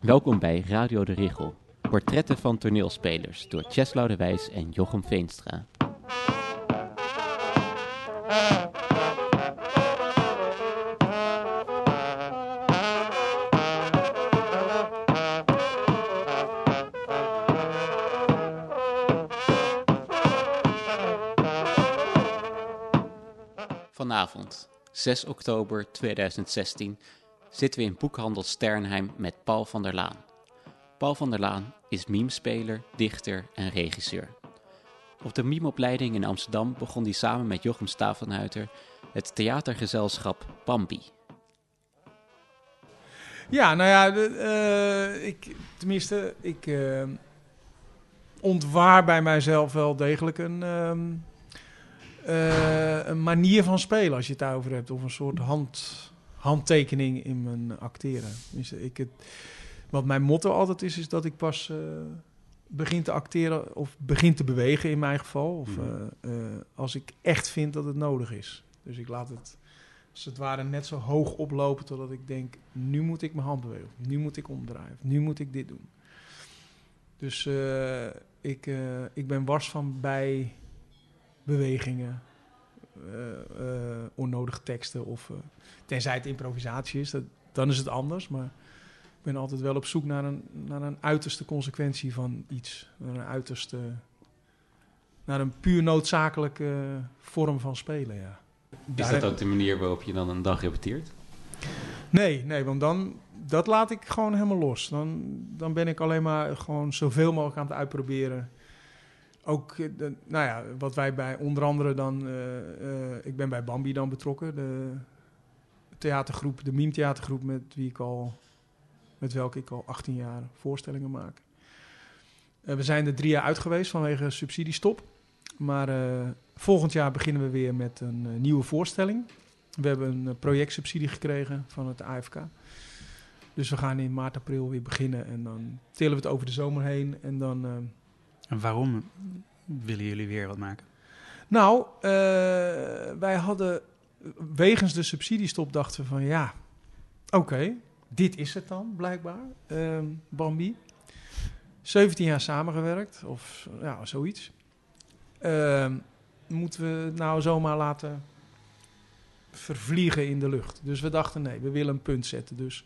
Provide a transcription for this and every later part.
Welkom bij Radio de Richel. Portretten van toneelspelers door Cheslau de Wijs en Jochem Veenstra. 6 oktober 2016, zitten we in boekhandel Sternheim met Paul van der Laan. Paul van der Laan is memespeler, dichter en regisseur. Op de mimeopleiding in Amsterdam begon hij samen met Jochem Stavenhuiter het theatergezelschap Pambi. Ja, nou ja, eh, ik, tenminste, ik eh, ontwaar bij mijzelf wel degelijk een, ehm, eh, een manier van spelen als je het daarover hebt. Of een soort hand, handtekening in mijn acteren. Tenminste, ik het, wat mijn motto altijd is, is dat ik pas eh, begin te acteren of begin te bewegen in mijn geval. Of Mhm. eh, als ik echt vind dat het nodig is. Dus ik laat het als het ware net zo hoog oplopen totdat ik denk, nu moet ik mijn hand bewegen. Nu moet ik omdraaien. Nu moet ik dit doen. Dus ik, ik ben wars van bij bewegingen, eh, eh, onnodige teksten of eh, tenzij het improvisatie is, dat, dan is het anders. Maar ik ben altijd wel op zoek naar een, naar een uiterste consequentie van iets. Naar een uiterste, naar een puur noodzakelijke vorm van spelen, ja. Is dat ook de manier waarop je dan een dag repeteert? Nee, nee, want dan dat laat ik gewoon helemaal los. Dan, dan ben ik alleen maar gewoon zoveel mogelijk aan het uitproberen. Ook, eh, de, nou ja, wat wij bij onder andere dan, eh, eh, ik ben bij Bambi dan betrokken, de theatergroep, de meme theatergroep met wie ik al, met welke ik al 18 jaar voorstellingen maak. We zijn er drie jaar uit geweest vanwege subsidiestop. Maar volgend jaar beginnen we weer met een nieuwe voorstelling. We hebben een projectsubsidie gekregen van het AFK. Dus we gaan in maart, april weer beginnen. En dan tillen we het over de zomer heen. En dan... En waarom willen jullie weer wat maken? nou, eh, wij hadden wegens de subsidiestop dachten we van ja, oké, dit is het dan blijkbaar, ehm, Bambi. 17 jaar samengewerkt of ja, zoiets. Ehm, moeten we nou zomaar laten vervliegen in de lucht. Dus we dachten nee, we willen een punt zetten. Dus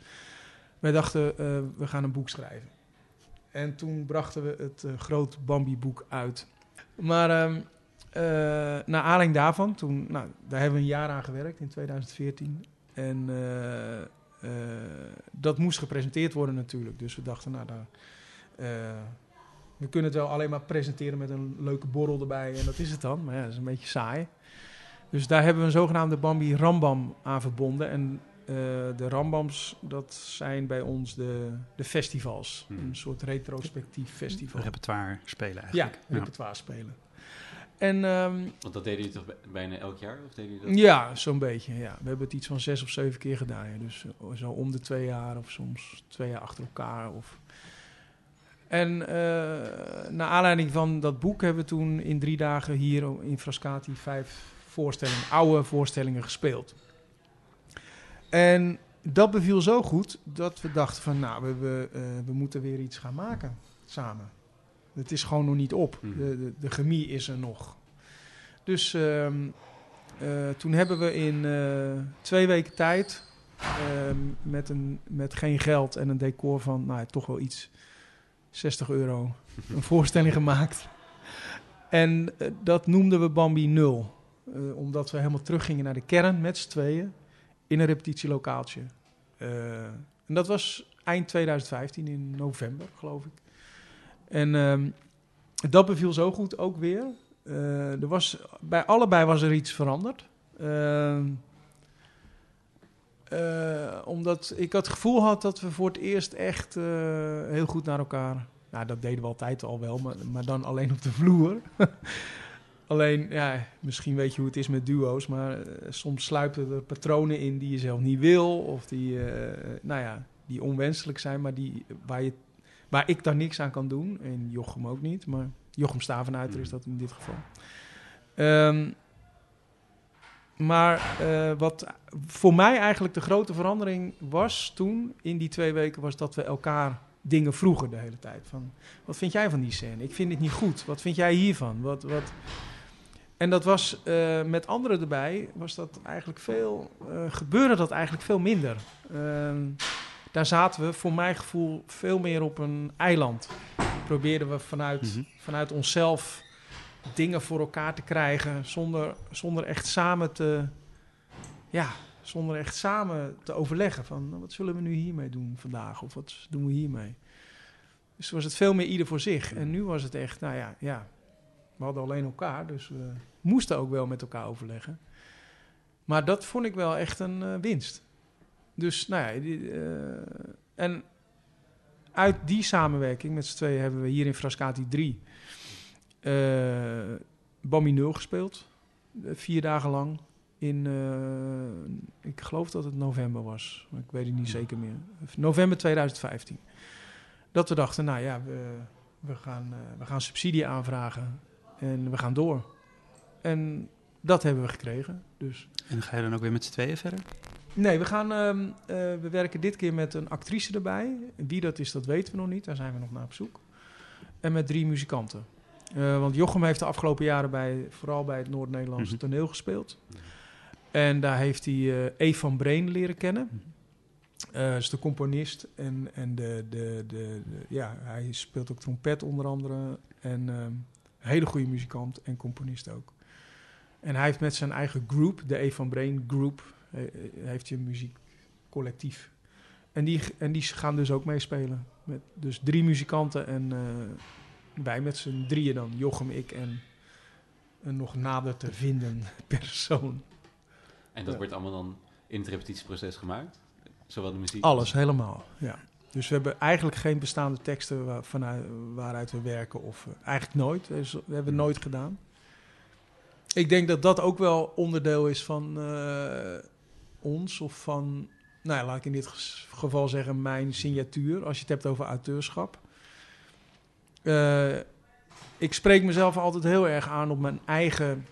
wij dachten eh, we gaan een boek schrijven. En toen brachten we het eh, groot Bambi-boek uit. Maar ehm, eh, naar aanleiding daarvan, toen, nou, daar hebben we een jaar aan gewerkt in 2014. En eh, dat moest gepresenteerd worden natuurlijk. Dus we dachten, nou, daar, we kunnen het wel alleen maar presenteren met een leuke borrel erbij. En dat is het dan. Maar ja, dat is een beetje saai. Dus daar hebben we een zogenaamde Bambi Rambam aan verbonden. En eh, de Rambams, dat zijn bij ons de, de festivals. Hmm. Een soort retrospectief festival. Repertoire spelen Ja, eigenlijk. repertoire spelen. En ehm, Want dat deden jullie toch bij- bijna elk jaar? Of deden jullie dat? ja, zo'n beetje. Ja. We hebben het iets van zes of zeven keer gedaan. ja. Dus eh, zo om de twee jaar of soms twee jaar achter elkaar. Of... En eh naar aanleiding van dat boek hebben we toen in drie dagen hier in Frascati vijf voorstellingen, oude voorstellingen gespeeld. En dat beviel zo goed dat we dachten van nou, we, we, eh, we moeten weer iets gaan maken samen. Het is gewoon nog niet op. Mhm. De, de, de chemie is er nog. Dus ehm, eh, toen hebben we in eh, twee weken tijd ehm, met, een, met geen geld en een decor van nou, ja, toch wel iets 60 euro een voorstelling gemaakt. En dat noemden we Bambi 0. Eh, omdat we helemaal teruggingen naar de kern met z'n tweeën in een repetitielokaaltje. Eh, en dat was eind 2015 in november, geloof ik. En ehm, dat beviel zo goed ook weer. Eh, er was, bij allebei was er iets veranderd. Ehm, eh, omdat ik het gevoel had dat we voor het eerst echt heel goed naar elkaar... Nou, dat deden we altijd al wel, maar, maar dan alleen op de vloer. alleen, ja, misschien weet je hoe het is met duo's... maar eh, soms sluipen er patronen in die je zelf niet wil... of die, eh, nou ja, die onwenselijk zijn, maar die, waar, je, waar ik daar niks aan kan doen. En Jochem ook niet, maar Jochem Stavenuiter is dat in dit geval. Ehm, maar eh, wat voor mij eigenlijk de grote verandering was toen, in die twee weken, was dat we elkaar dingen vroegen de hele tijd. Van, wat vind jij van die scène? Ik vind dit niet goed. Wat vind jij hiervan? Wat, wat... En dat was eh, met anderen erbij, was dat eigenlijk veel, eh, gebeurde dat eigenlijk veel minder. Ehm, daar zaten we voor mijn gevoel veel meer op een eiland. Probeerden we vanuit, Mhm. vanuit onszelf dingen voor elkaar te krijgen zonder, zonder echt samen te, ja, zonder echt samen te overleggen van nou, wat zullen we nu hiermee doen vandaag of wat doen we hiermee. Dus was het veel meer ieder voor zich. En nu was het echt, nou ja, ja, we hadden alleen elkaar, dus we moesten ook wel met elkaar overleggen. Maar dat vond ik wel echt een eh, winst. Dus, nou ja, die, eh, en uit die samenwerking met z'n tweeën hebben we hier in Frascati 3 eh Bambi 0 gespeeld. Vier dagen lang. In, ik geloof dat het november was, maar ik weet het niet zeker meer. November 2015. Dat we dachten, nou ja, we, we, gaan, eh, we gaan subsidie aanvragen en we gaan door. En dat hebben we gekregen. Dus En ga je dan ook weer met z'n tweeën verder? Nee, we, gaan, ehm, eh, we werken dit keer met een actrice erbij. Wie dat is, dat weten we nog niet. Daar zijn we nog naar op zoek. En met drie muzikanten. Eh, want Jochem heeft de afgelopen jaren bij, vooral bij het Noord-Nederlands Mhm. toneel gespeeld. En daar heeft hij eh Eve van Breen leren kennen. Mhm. Is de componist en, en de, de, de, de- ja, hij speelt ook trompet onder andere. En ehm, een hele goede muzikant en componist ook. En hij heeft met zijn eigen group, de Eve van Breen Group, heeft hij een muziekcollectief. En die, en die gaan dus ook meespelen. Met dus drie muzikanten en eh, wij met z'n drieën dan. Jochem, ik en een nog nader te vinden persoon. En dat Ja. wordt allemaal dan in het repetitieproces gemaakt? Zowel de muziek? Alles, helemaal. Ja. Dus we hebben eigenlijk geen bestaande teksten waar, vanuit, waaruit we werken. Of eh, eigenlijk nooit. Dat hebben we nooit gedaan. Ik denk dat dat ook wel onderdeel is van eh, ons. Of van, nou ja, laat ik in dit geval zeggen, mijn signatuur. Als je het hebt over auteurschap. Eh, ik spreek mezelf altijd heel erg aan op mijn eigen,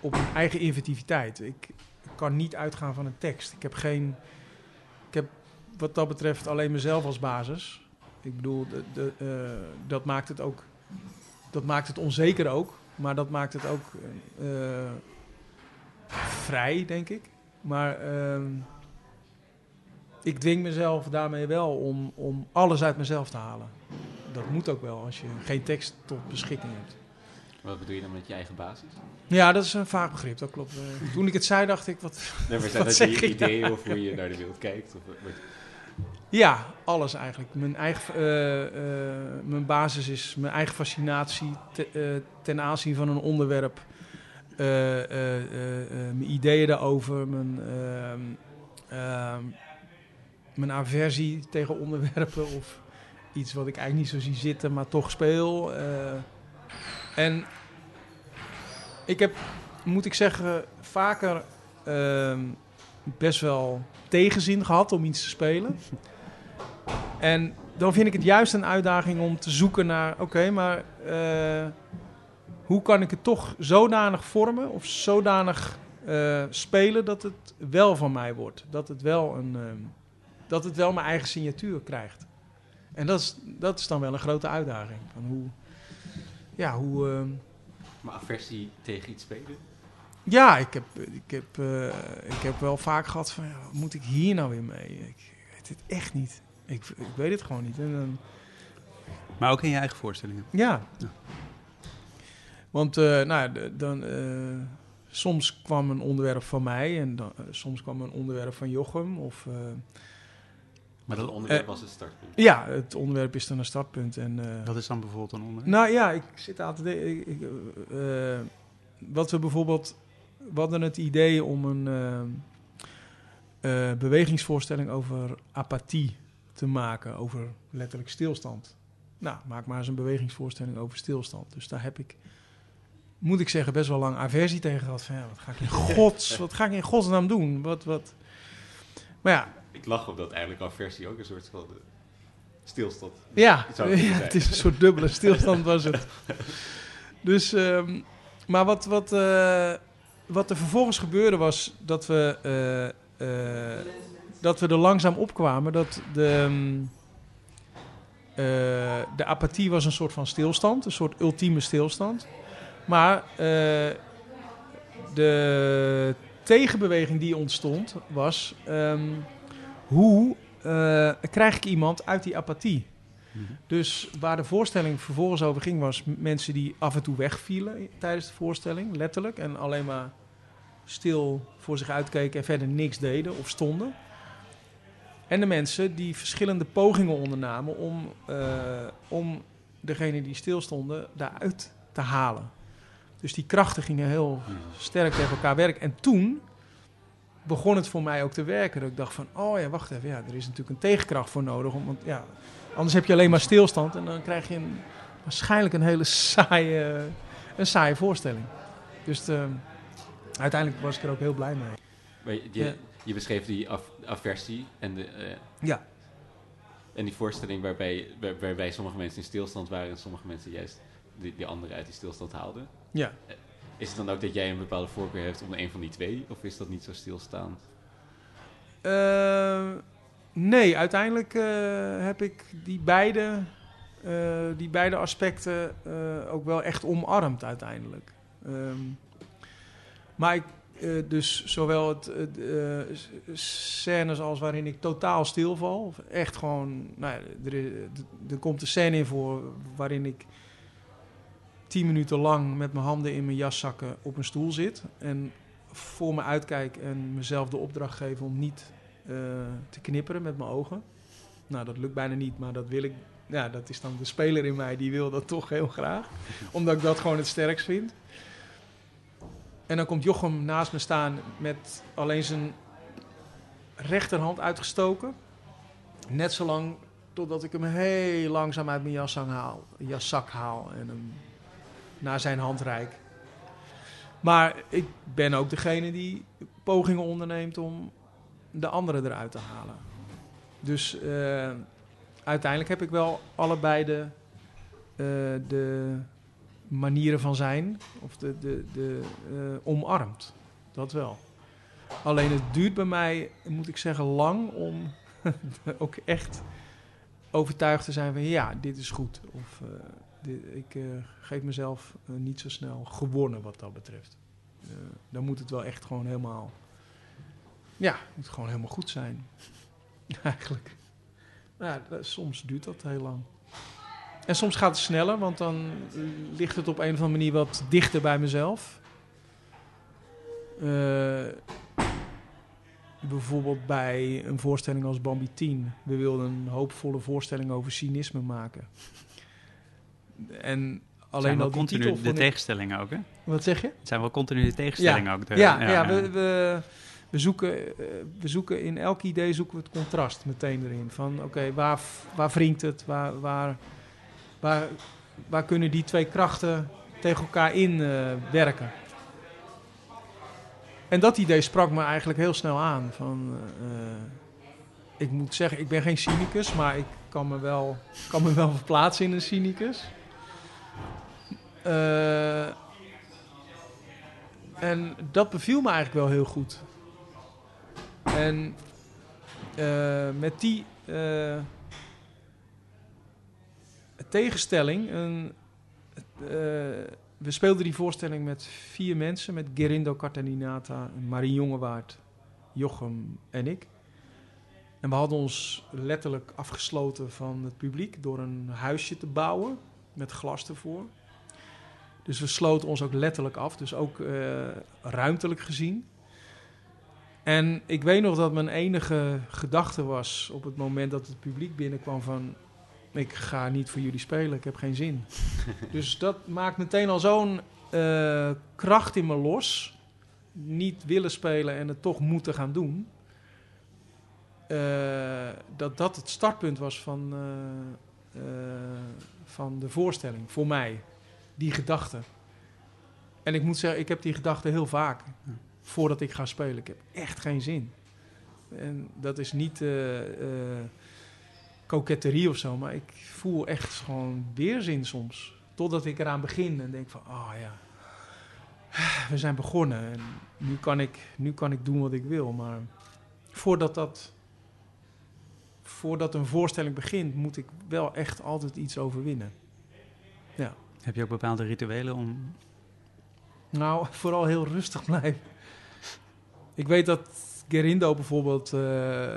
op mijn eigen inventiviteit. Ik, kan niet uitgaan van een tekst. Ik heb geen. Wat dat betreft alleen mezelf als basis. Ik bedoel, de, de, eh, dat maakt het ook. Dat maakt het onzeker ook. Maar dat maakt het ook eh, vrij, denk ik. Maar ehm, ik dwing mezelf daarmee wel om, om alles uit mezelf te halen. Dat moet ook wel als je geen tekst tot beschikking hebt. Wat bedoel je dan met je eigen basis? Ja, dat is een vaag begrip, dat klopt. Eh, toen ik het zei, dacht ik, wat, Nee, maar zijn Wat dat je ideeën of hoe je naar de wereld kijkt? Of, wat- Ja, alles eigenlijk. Mijn, eigen, eh, eh, mijn basis is mijn eigen fascinatie eh, ten aanzien van een onderwerp. Mijn ideeën daarover, mijn, ehm, ehm, mijn aversie tegen onderwerpen of iets wat ik eigenlijk niet zo zie zitten, maar toch speel. en ik heb, moet ik zeggen, vaker ehm, best wel tegenzin gehad om iets te spelen. En dan vind ik het juist een uitdaging om te zoeken naar, oké, maar eh, hoe kan ik het toch zodanig vormen of zodanig eh, spelen dat het wel van mij wordt? Dat het wel, een, ehm, dat het wel mijn eigen signatuur krijgt. En dat is, dat is dan wel een grote uitdaging. Van hoe, ja, hoe, ehm, Maar aversie tegen iets spelen? ja, ik heb, ik, heb, eh, ik heb wel vaak gehad van, ja, wat moet ik hier nou weer mee? Ik weet het echt niet. Ik, ik weet het gewoon niet. En dan, Maar ook in je eigen voorstellingen. ja. Ja. Want eh, nou, dan, eh, soms kwam een onderwerp van mij en dan, eh, soms kwam een onderwerp van Jochem. Of, eh, Maar dat onderwerp was het startpunt. ja, het onderwerp is dan een startpunt. En, eh, Dat is dan bijvoorbeeld een onderwerp. Nou ja, ik zit aan te denken. wat we bijvoorbeeld. We hadden het idee om een bewegingsvoorstelling over apathie te maken. Over letterlijk stilstand. Nou, maak maar eens een bewegingsvoorstelling over stilstand. Dus daar heb ik, moet ik zeggen, best wel lang aversie tegen gehad. Van, ja, wat ga ik in gods, wat ga ik in godsnaam doen? Wat, wat. Maar ja, Ik lach op dat eigenlijk aversie ook een soort van... eh, stilstand. Ja, het ja, kunnen het is een soort dubbele stilstand was het. Dus, ehm, maar wat, wat, eh, wat er vervolgens gebeurde was dat we, eh, dat we er langzaam opkwamen. Dat de, ehm, eh, de apathie was een soort van stilstand, een soort ultieme stilstand. Maar eh, de tegenbeweging die ontstond was... ehm, hoe eh, krijg ik iemand uit die apathie? Mhm. Dus waar de voorstelling vervolgens over ging, was mensen die af en toe wegvielen tijdens de voorstelling, letterlijk. En alleen maar stil voor zich uitkeken en verder niks deden of stonden. En de mensen die verschillende pogingen ondernamen om, eh, om degene die stilstonden daaruit te halen. Dus die krachten gingen heel sterk tegen elkaar werken. En toen begon het voor mij ook te werken. Dat ik dacht van, oh ja, wacht even. Ja, er is natuurlijk een tegenkracht voor nodig. om- Want ja, anders heb je alleen maar stilstand. En dan krijg je een, waarschijnlijk een hele saaie, een saaie voorstelling. Dus eh, uiteindelijk was ik er ook heel blij mee. Maar je, je beschreef die af- aversie en, de, eh, Ja. en die voorstelling waarbij, waar- waarbij sommige mensen in stilstand waren en sommige mensen juist die, die anderen uit die stilstand haalden. Ja. Is het dan ook dat jij een bepaalde voorkeur hebt om een van die twee? Of is dat niet zo stilstaand? Eh, nee, uiteindelijk eh, heb ik die beide, eh, die beide aspecten eh, ook wel echt omarmd uiteindelijk. Ehm, maar ik, eh, dus zowel het, eh, scènes als waarin ik totaal stilval, echt gewoon, nou ja, er, komt een scène in voor waarin ik tien minuten lang met mijn handen in mijn jaszakken op een stoel zit en voor me uitkijk en mezelf de opdracht geef om niet eh, te knipperen met mijn ogen. Nou, dat lukt bijna niet, maar dat wil ik. Ja, dat is dan de speler in mij die wil dat toch heel graag. Omdat ik dat gewoon het sterkst vind. En dan komt Jochem naast me staan met alleen zijn rechterhand uitgestoken. Net zo lang totdat ik hem heel langzaam uit mijn jaszak haal, haal en hem naar zijn hand reik. Maar ik ben ook degene die pogingen onderneemt om de andere eruit te halen. Dus eh, uiteindelijk heb ik wel allebei de, eh, de manieren van zijn, of de, de, de eh, omarmd. Dat wel. Alleen het duurt bij mij, moet ik zeggen, lang om ook echt overtuigd te zijn van ja, dit is goed. Of eh, ik eh, geef mezelf niet zo snel gewonnen wat dat betreft. Dan moet het wel echt gewoon helemaal. Ja, moet gewoon helemaal goed zijn. Eigenlijk. Dat- soms duurt dat heel lang. En soms gaat het sneller, want dan ligt het op een of andere manier wat dichter bij mezelf. Eh, bijvoorbeeld bij een voorstelling als Bambi 10. We wilden een hoopvolle voorstelling over cynisme maken. En Alleen wel al continu titel de tegenstellingen ook. Hè? Wat zeg je? Het zijn wel continu de tegenstellingen ook. De, Ja, ja, We, we, we, zoeken, eh, we zoeken in elk idee zoeken we het contrast meteen erin. Van oké, waar, waar wringt het? Waar, waar, waar, waar kunnen die twee krachten tegen elkaar in eh, werken? En dat idee sprak me eigenlijk heel snel aan. Van, eh, ik moet zeggen, ik ben geen cynicus, maar ik kan me wel, kan me wel verplaatsen in een cynicus. Eh, en dat beviel me eigenlijk wel heel goed. En met die tegenstelling, een, eh, we speelden die voorstelling met vier mensen, met Gerindo Cartaninata, Marie Jongewaard, Jochem en ik. En we hadden ons letterlijk afgesloten van het publiek door een huisje te bouwen met glas ervoor. Dus we sloten ons ook letterlijk af, dus ook eh, ruimtelijk gezien. En ik weet nog dat mijn enige gedachte was op het moment dat het publiek binnenkwam van... ik ga niet voor jullie spelen, ik heb geen zin. dus dat maakt meteen al zo'n eh, kracht in me los. Niet willen spelen en het toch moeten gaan doen. Eh, dat dat het startpunt was van, eh, van de voorstelling, voor mij. Die gedachte. En ik moet zeggen, ik heb die gedachte heel vaak voordat ik ga spelen. Ik heb echt geen zin. En dat is niet. Eh, eh, koketterie of zo, maar ik voel echt gewoon weerzin soms. Totdat ik eraan begin en denk van, oh ja, we zijn begonnen en nu kan ik, nu kan ik doen wat ik wil. Maar voordat dat, voordat een voorstelling begint, moet ik wel echt altijd iets overwinnen. Ja. Heb je ook bepaalde rituelen om... Nou, vooral heel rustig blijven. Ik weet dat Gerindo bijvoorbeeld, uh,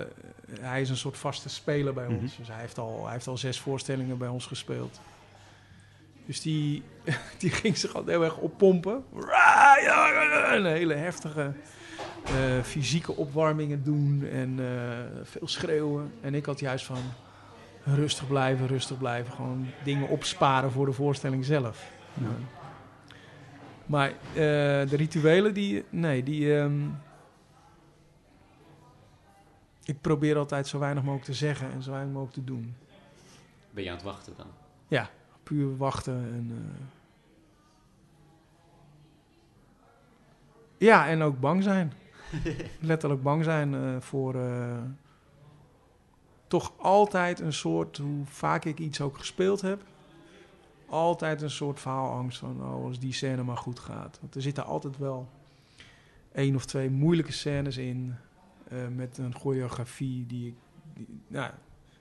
hij is een soort vaste speler bij ons. Mhm. Dus hij heeft, al, hij heeft al zes voorstellingen bij ons gespeeld. Dus die, die ging zich altijd heel erg oppompen. Een hele heftige eh, fysieke opwarmingen doen en eh, veel schreeuwen. En ik had juist van rustig blijven, rustig blijven. Gewoon dingen opsparen voor de voorstelling zelf. Ja. Maar eh, de rituelen, die, nee, die. ehm, ik probeer altijd zo weinig mogelijk te zeggen en zo weinig mogelijk te doen. Ben je aan het wachten dan? Ja, puur wachten en. eh, Ja, en ook bang zijn. Letterlijk bang zijn eh, voor. eh, toch altijd een soort, hoe vaak ik iets ook gespeeld heb, altijd een soort faalangst van, oh, als die scène maar goed gaat. Want er zitten altijd wel één of twee moeilijke scènes in, eh, met een choreografie die ik, die, nou,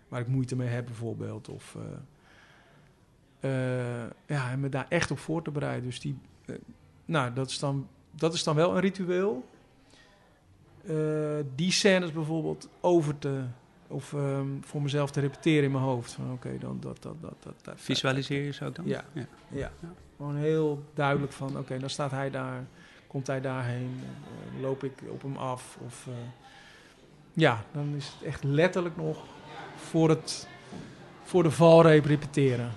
waar ik moeite mee heb bijvoorbeeld. Of, eh, eh, ja, en me daar echt op voor te bereiden. Dus die, nou, dat is dan, dat is dan wel een ritueel. Die scènes bijvoorbeeld over te, of ehm, voor mezelf te repeteren in mijn hoofd. Van oké, dan dat, dat, dat, dat, dat. Visualiseer je ze ook dan? Ja. Ja, gewoon heel duidelijk van, oké, dan staat hij daar, komt hij daarheen, loop ik op hem af. Of, ja, dan is het echt letterlijk nog voor, het, voor de valreep repeteren.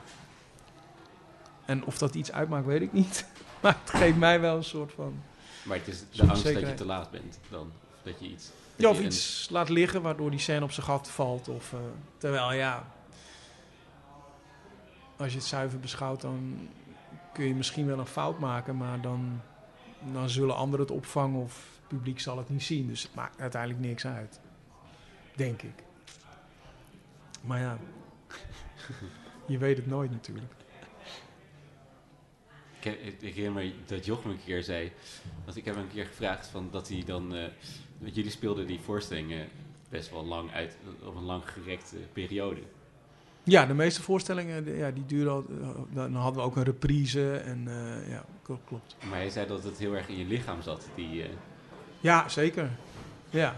En of dat iets uitmaakt, weet ik niet. Maar het geeft mij wel een soort van... Maar het is de angst dat je te laat bent dan. Of dat je iets... dat Ja, of iets laat liggen waardoor die scène op zijn gat valt. Of, eh, terwijl ja, als je het zuiver beschouwt, dan kun je misschien wel een fout maken, maar dan, dan zullen anderen het opvangen of het publiek zal het niet zien. Dus het maakt uiteindelijk niks uit. Denk ik. Maar ja, je weet het nooit natuurlijk. Ik, ik herinner me dat Jochem een keer zei... Want ik heb hem een keer gevraagd van dat hij dan... eh, want jullie speelden die voorstellingen best wel lang uit... op een lang gerekte periode. Ja, de meeste voorstellingen, ja, die duren al, eh, dan hadden we ook een reprise en eh, ja, klopt. Maar hij zei dat het heel erg in je lichaam zat. Die, Ja, zeker. Ja.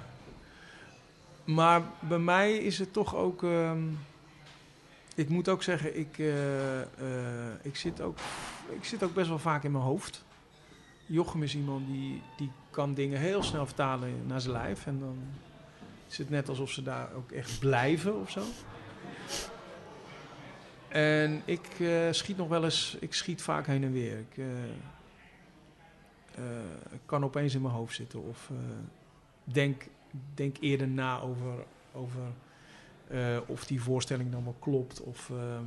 Maar bij mij is het toch ook. ehm, ik moet ook zeggen, ik, eh, eh, ik, zit ook, ik zit ook best wel vaak in mijn hoofd. Jochem is iemand die, die kan dingen heel snel vertalen naar zijn lijf. En dan is het net alsof ze daar ook echt blijven of zo. En ik eh, schiet nog wel eens, ik schiet vaak heen en weer. Ik, kan opeens in mijn hoofd zitten of denk, denk eerder na over, over eh, of die voorstelling dan wel klopt. Of, ehm,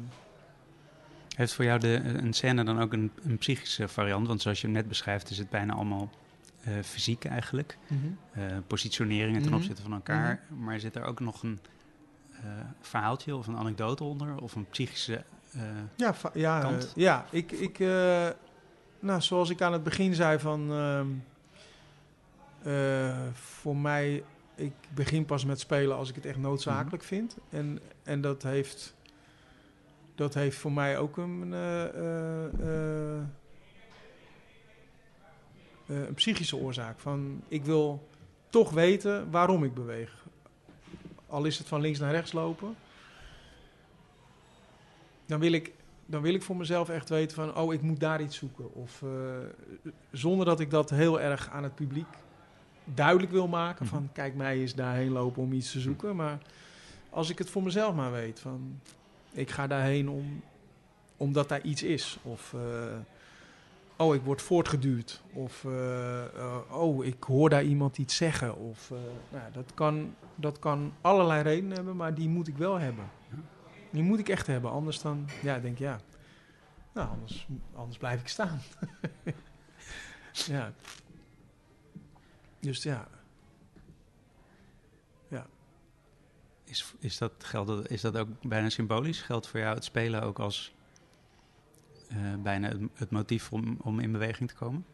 Heeft voor jou de, een scène dan ook een, een psychische variant? Want zoals je hem net beschrijft, is het bijna allemaal eh, fysiek eigenlijk. Eh, positioneringen ten Mhm. opzichte van elkaar. Maar zit er ook nog een verhaaltje of een anekdote onder? Of een psychische... Ja, ja, ja ik, ik nou, zoals ik aan het begin zei van, ehm, eh, voor mij, ik begin pas met spelen als ik het echt noodzakelijk vind. En, en dat heeft, dat heeft voor mij ook een, eh, eh, een psychische oorzaak. Van, ik wil toch weten waarom ik beweeg. Al is het van links naar rechts lopen. Dan wil ik, dan wil ik voor mezelf echt weten van... oh, ik moet daar iets zoeken. Of zonder dat ik dat heel erg aan het publiek duidelijk wil maken. Mhm. Van kijk, mij is daarheen lopen om iets te zoeken. Maar als ik het voor mezelf maar weet. Van, ik ga daarheen om, omdat daar iets is. Of... eh, oh, ik word voortgeduwd. Of, eh, eh, oh, ik hoor daar iemand iets zeggen. Of, nou, dat, kan, dat kan allerlei redenen hebben, maar die moet ik wel hebben. Die moet ik echt hebben, anders dan, ja, denk ja. Nou, anders, anders blijf ik staan. ja. Dus ja, is, is, dat, geldt, is dat ook bijna symbolisch? Geldt voor jou het spelen ook als eh, bijna het, het motief om, om in beweging te komen?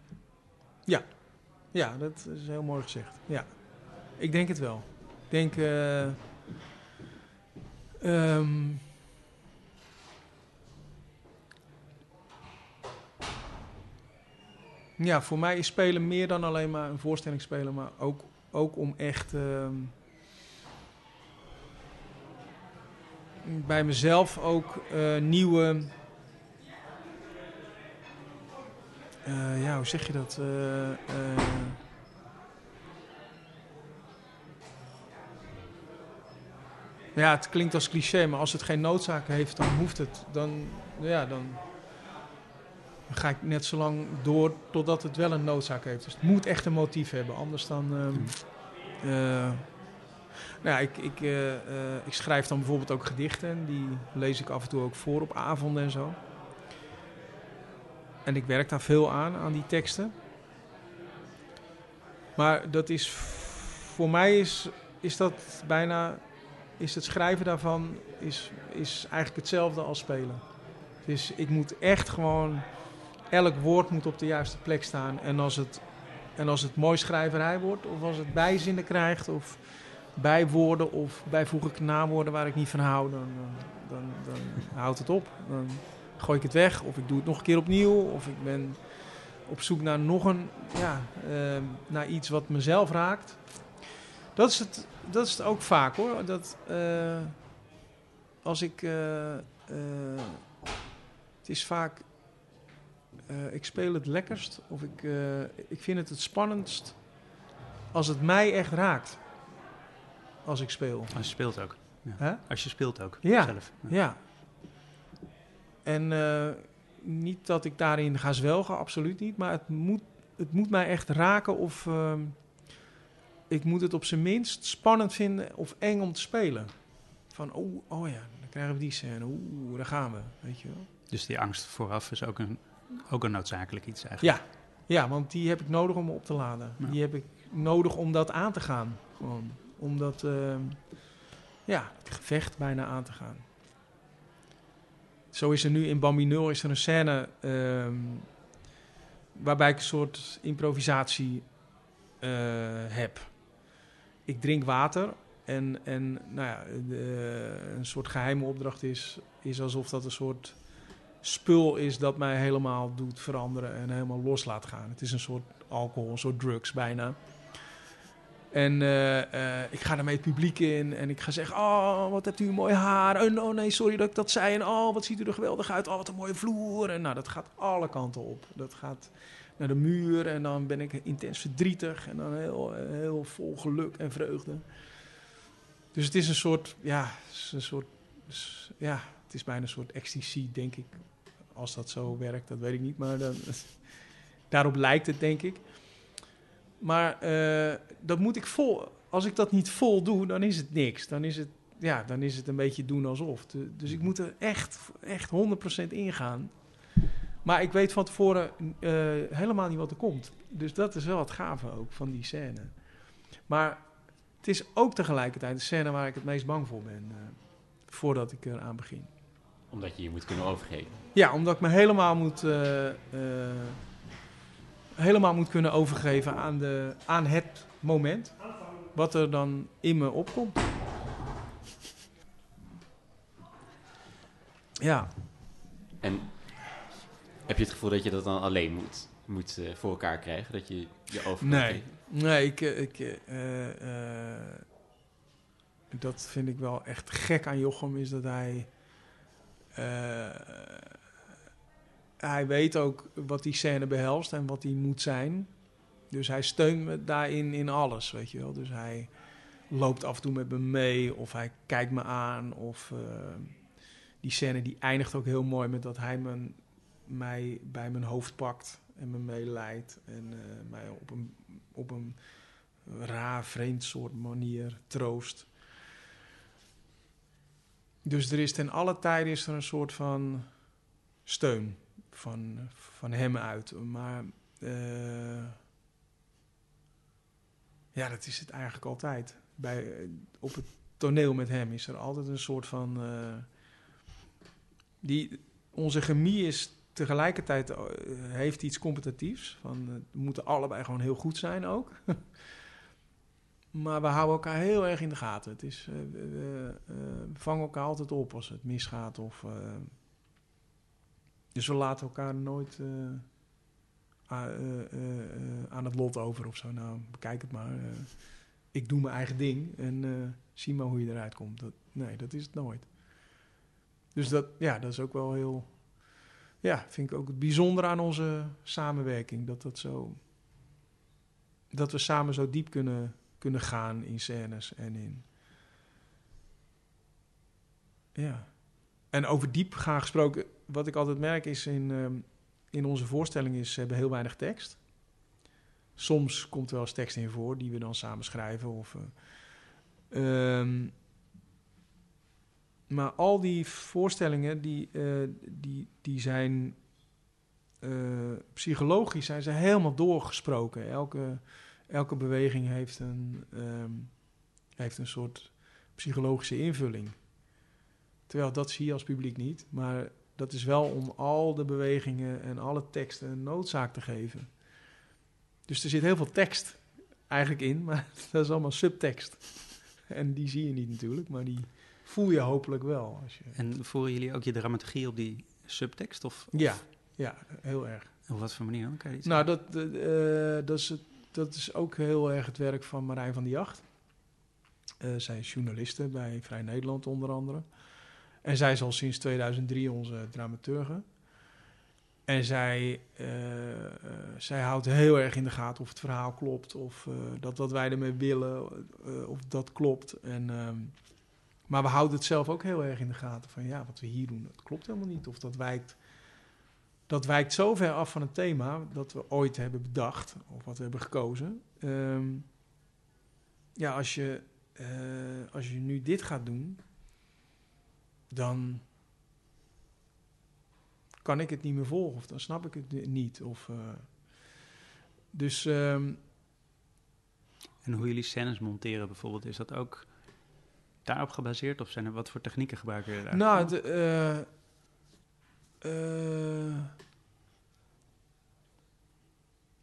Ja, dat is heel mooi gezegd. Ja, ik denk het wel. Ik denk. eh, ehm, ja, voor mij is spelen meer dan alleen maar een voorstelling spelen, maar ook, ook om echt ehm, bij mezelf ook eh, nieuwe. eh, ja, hoe zeg je dat? Eh, ja, het klinkt als cliché, maar als het geen noodzaak heeft, dan hoeft het. Dan, ja, dan ga ik net zo lang door totdat het wel een noodzaak heeft. Dus het moet echt een motief hebben, anders dan. ehm, eh, nou ja, ik, ik, eh, eh, ik schrijf dan bijvoorbeeld ook gedichten. en Die lees ik af en toe ook voor op avonden en zo. En ik werk daar veel aan, aan die teksten. Maar dat is voor mij is, is dat bijna is het schrijven daarvan is, is eigenlijk hetzelfde als spelen. Dus ik moet echt gewoon elk woord moet op de juiste plek staan en als het en als het mooi schrijverij wordt of als het bijzinnen krijgt of bijwoorden of bijvoeglijke naamwoorden waar ik niet van hou, dan, dan, dan, dan houdt het op. Dan gooi ik het weg of ik doe het nog een keer opnieuw of ik ben op zoek naar nog een ja, eh, naar iets wat mezelf raakt. Dat is het, dat is het ook vaak hoor. Dat eh, als ik. eh, eh, het is vaak. Eh, ik speel het lekkerst of ik, eh, ik vind het het spannendst als het mij echt raakt. Als ik speel. Als je speelt ook. Hè? Als je speelt ook Ja. zelf. Ja. En eh, niet dat ik daarin ga zwelgen, absoluut niet. Maar het moet, het moet mij echt raken of ehm, ik moet het op zijn minst spannend vinden of eng om te spelen. Van, oh, oh ja, dan krijgen we die scène. Oeh, daar gaan we, weet je wel. Dus die angst vooraf is ook een, ook een noodzakelijk iets eigenlijk. Ja, ja, want die heb ik nodig om me op te laden. Ja. Die heb ik nodig om dat aan te gaan. Gewoon. Om dat, ehm, ja, het gevecht bijna aan te gaan. Zo is er nu in Bambi 0 is er een scène ehm, waarbij ik een soort improvisatie eh, heb. Ik drink water en, en nou ja, de- een soort geheime opdracht is, is alsof dat een soort spul is dat mij helemaal doet veranderen en helemaal los laat gaan. Het is een soort alcohol, een soort drugs bijna. En eh, eh, ik ga daarmee het publiek in en ik ga zeggen: Oh, wat hebt u mooi haar. Oh nee, sorry dat ik dat zei. En oh, wat ziet u er geweldig uit. Oh, wat een mooie vloer. En nou, dat gaat alle kanten op. Dat gaat naar de muur en dan ben ik intens verdrietig en dan heel, heel vol geluk en vreugde. Dus het is een soort, ja, een soort, ja, het is bijna een soort ecstasy, denk ik. Als dat zo werkt, dat weet ik niet, maar dan, daarop lijkt het, denk ik. Maar eh, dat moet ik vol. Als ik dat niet vol doe, dan is het niks. Dan is het, ja, dan is het een beetje doen alsof. Dus ik moet er echt, echt 100% ingaan. Maar ik weet van tevoren eh, helemaal niet wat er komt. Dus dat is wel het gave ook van die scène. Maar het is ook tegelijkertijd de scène waar ik het meest bang voor ben. eh, voordat ik eraan begin. Omdat je je moet kunnen overgeven. Ja, omdat ik me helemaal moet, eh, eh, helemaal moet kunnen overgeven aan, de, aan het moment. Wat er dan in me opkomt. Ja, En heb je het gevoel dat je dat dan alleen moet, moet eh, voor elkaar krijgen? Dat je je over Nee. geven? nee, ik, ik, dat vind ik wel echt gek aan Jochem, is dat hij, hij weet ook wat die scène behelst en wat die moet zijn. Dus hij steunt me daarin in alles, weet je wel. Dus hij loopt af en toe met me mee of hij kijkt me aan. Of eh, die scène die eindigt ook heel mooi met dat hij mijn, mij bij mijn hoofd pakt en me meeleidt. En eh, mij op een, op een raar, vreemd soort manier troost. Dus er is ten alle tijde is er een soort van steun van, van hem uit. Maar eh, ja, dat is het eigenlijk altijd. Bij, op het toneel met hem is er altijd een soort van. eh, die, onze chemie is tegelijkertijd eh, heeft iets competitiefs. Van, we moeten allebei gewoon heel goed zijn ook. maar we houden elkaar heel erg in de gaten. Het is, eh, eh, we vangen elkaar altijd op als het misgaat. Of, eh, dus we laten elkaar nooit aan het lot over of zo. Nou, bekijk het maar. ik doe mijn eigen ding en zie maar hoe je eruit komt. Dat, nee, dat is het nooit. Dus dat, ja, dat is ook wel heel... Ja, vind ik ook het bijzondere aan onze samenwerking. Dat, dat, zo, dat we samen zo diep kunnen, kunnen gaan in scènes en in... Ja. En over diep gaan gesproken, wat ik altijd merk is in, ehm, in onze voorstelling is, ze hebben heel weinig tekst. Soms komt er wel eens tekst in voor die we dan samen schrijven. Of, eh, ehm, maar al die voorstellingen die, eh, die, die zijn eh, psychologisch zijn ze helemaal doorgesproken. Elke, elke beweging heeft een, ehm, heeft een soort psychologische invulling. Terwijl dat zie je als publiek niet. Maar dat is wel om al de bewegingen en alle teksten een noodzaak te geven. Dus er zit heel veel tekst eigenlijk in, maar dat is allemaal subtekst. En die zie je niet natuurlijk, maar die voel je hopelijk wel. Als je... En voeren jullie ook je dramaturgie op die subtekst? Of Ja, ja, heel erg. op wat voor manier dan? Kan je iets Nou, dat, eh, dat, is het, dat is ook heel erg het werk van Marijn van die Jacht. Eh, zij is journaliste bij Vrij Nederland onder andere. En zij is al sinds 2003 onze dramaturge. En zij, eh, eh, zij houdt heel erg in de gaten of het verhaal klopt. Of dat wat wij ermee willen, of dat klopt. En, ehm, maar we houden het zelf ook heel erg in de gaten. Van ja, wat we hier doen, dat klopt helemaal niet. Of dat wijkt, dat wijkt zo ver af van het thema dat we ooit hebben bedacht. Of wat we hebben gekozen. Ehm, ja, als je, eh, als je nu dit gaat doen, dan kan ik het niet meer volgen. Of dan snap ik het ni- niet. Of, eh, dus ehm, En hoe jullie scènes monteren bijvoorbeeld, is dat ook daarop gebaseerd? Of zijn er wat voor technieken gebruiken jullie daar? Nou, de, eh, Het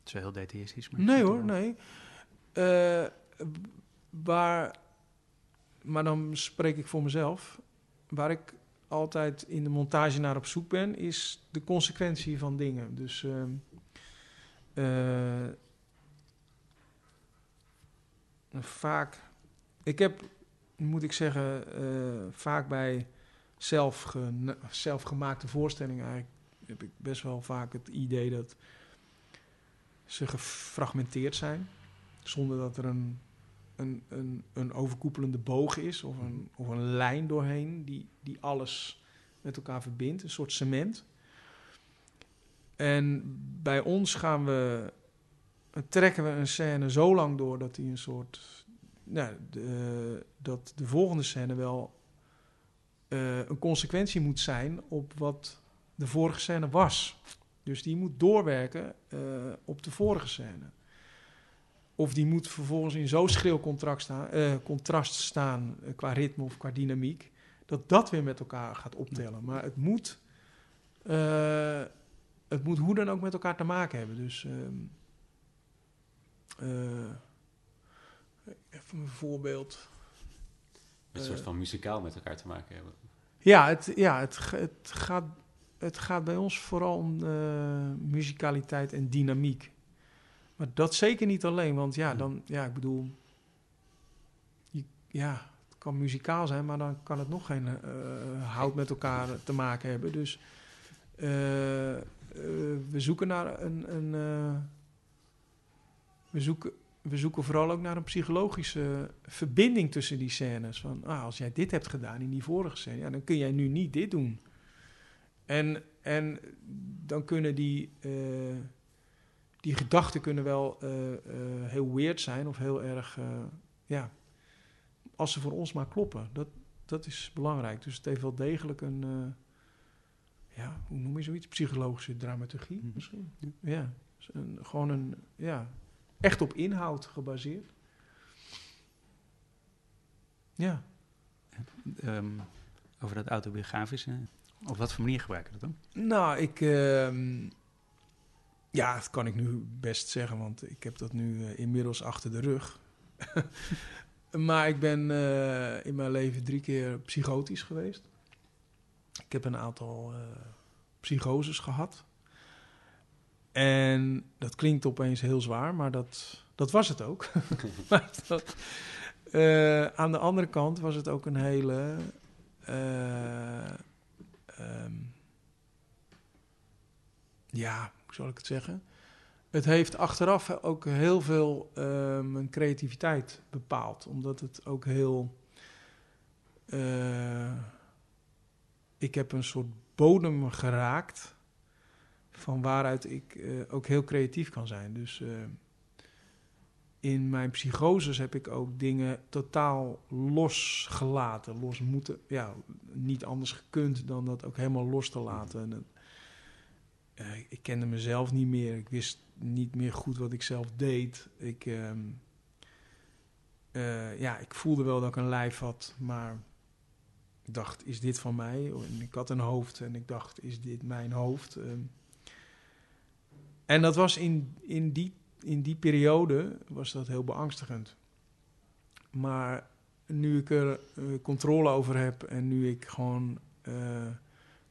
is wel heel detailistisch. Maar nee hoor, nee. Eh, waar, maar dan spreek ik voor mezelf. Waar ik altijd in de montage naar op zoek ben, is de consequentie van dingen. Dus ehm, eh, vaak, ik heb, moet ik zeggen, eh, vaak bij zelfge, zelfgemaakte voorstellingen eigenlijk heb ik best wel vaak het idee dat ze gefragmenteerd zijn. Zonder dat er een, een, een, een overkoepelende boog is of een, of een lijn doorheen die, die alles met elkaar verbindt. Een soort cement. En bij ons gaan we, trekken we een scène zo lang door dat die een soort. Nou, de, dat de volgende scène wel eh, een consequentie moet zijn op wat de vorige scène was. Dus die moet doorwerken eh, op de vorige scène. Of die moet vervolgens in zo'n schril contrast staan, eh, contrast staan qua ritme of qua dynamiek, dat dat weer met elkaar gaat optellen. Maar het moet, het moet hoe dan ook met elkaar te maken hebben. Dus ehm, eh, even een voorbeeld. Een soort van muzikaal met elkaar te maken hebben. Ja, het, ja het, het, gaat, het gaat bij ons vooral om eh, muzikaliteit en dynamiek. Maar dat zeker niet alleen, want ja, dan, ja, ik bedoel, je, ja, het kan muzikaal zijn, maar dan kan het nog geen eh, hout met elkaar te maken hebben. Dus we zoeken naar een, een we zoeken, we zoeken vooral ook naar een psychologische verbinding tussen die scènes. Van, ah, als jij dit hebt gedaan in die vorige scène, ja, dan kun jij nu niet dit doen. En, en dan kunnen die, eh, die gedachten kunnen wel eh, eh, heel weird zijn of heel erg, ja, als ze voor ons maar kloppen. Dat, dat is belangrijk. Dus het heeft wel degelijk een, ja, hoe noem je zoiets? Psychologische dramaturgie Mhm. misschien. Ja, Dus een, gewoon een, ja, echt op inhoud gebaseerd. Ja. ehm, over dat autobiografische. Op wat voor manier gebruik je dat dan? Nou, ik... ehm, ja, dat kan ik nu best zeggen, want ik heb dat nu eh, inmiddels achter de rug. maar ik ben eh, in mijn leven drie keer psychotisch geweest. Ik heb een aantal eh, psychoses gehad. En dat klinkt opeens heel zwaar, maar dat, dat was het ook. maar dat, eh, aan de andere kant was het ook een hele. eh, ehm, ja, hoe zal ik het zeggen? Het heeft achteraf ook heel veel eh, mijn creativiteit bepaald. Omdat het ook heel. eh, ik heb een soort bodem geraakt. Van waaruit ik eh, ook heel creatief kan zijn. Dus. eh, in mijn psychoses heb ik ook dingen totaal losgelaten. Los moeten, ja, niet anders gekund dan dat ook helemaal los te laten. En, ik kende mezelf niet meer. Ik wist niet meer goed wat ik zelf deed. Ik, ehm, eh, ja, ik voelde wel dat ik een lijf had, maar ik dacht, is dit van mij? En ik had een hoofd en ik dacht, is dit mijn hoofd? Ehm, en dat was in, in die in die periode was dat heel beangstigend. Maar nu ik er eh, controle over heb en nu ik gewoon eh,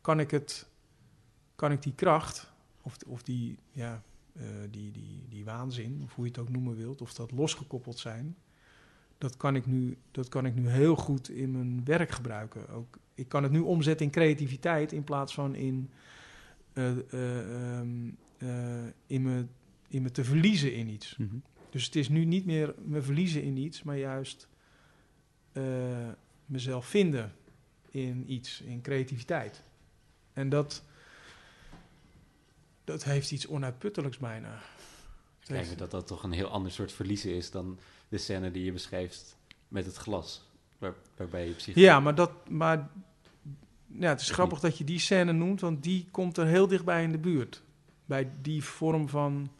kan ik het, kan ik die kracht of, of die, ja, eh, die, die, die waanzin, of hoe je het ook noemen wilt, of dat losgekoppeld zijn, dat kan ik nu, dat kan ik nu heel goed in mijn werk gebruiken. Ook, ik kan het nu omzetten in creativiteit in plaats van in, eh, eh, ehm, eh, in me in me te verliezen in iets. Mhm. Dus het is nu niet meer me verliezen in iets, maar juist eh, mezelf vinden in iets, in creativiteit. En dat, dat heeft iets onuitputtelijks bijna. Ik denk heeft- dat dat toch een heel ander soort verliezen is dan de scène die je beschrijft met het glas. Waar, waarbij je psycho... Ja, maar, dat, maar ja, het is grappig dat je die scène noemt, want die komt er heel dichtbij in de buurt. Bij die vorm van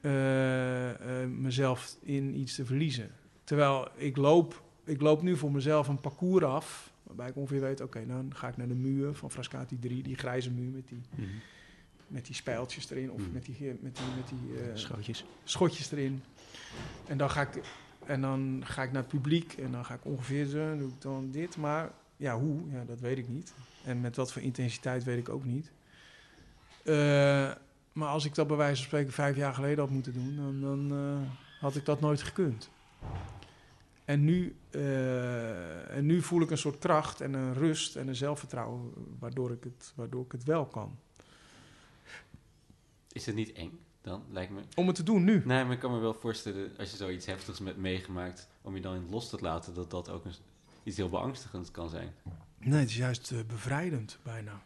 eh, eh, mezelf in iets te verliezen. Terwijl ik loop, ik loop nu voor mezelf een parcours af, waarbij ik ongeveer weet, oké, dan ga ik naar de muur van Frascati 3, die grijze muur met die, Mhm. met die spijltjes erin, of Mhm. met die, met die, met die eh, Schootjes. schotjes erin. En dan ga ik, en dan ga ik naar het publiek en dan ga ik ongeveer zo, dan doe ik dan dit. Maar ja, hoe? Ja, dat weet ik niet. En met wat voor intensiteit weet ik ook niet. Eh, maar als ik dat bij wijze van spreken vijf jaar geleden had moeten doen, dan, dan eh, had ik dat nooit gekund. En nu, eh, en nu voel ik een soort kracht en een rust en een zelfvertrouwen waardoor ik het, waardoor ik het wel kan. Is het niet eng dan, lijkt me? Om het te doen nu. Nee, maar ik kan me wel voorstellen, als je zoiets heftigs met meegemaakt, om je dan in het los te laten, dat dat ook een, iets heel beangstigends kan zijn. Nee, het is juist bevrijdend bijna.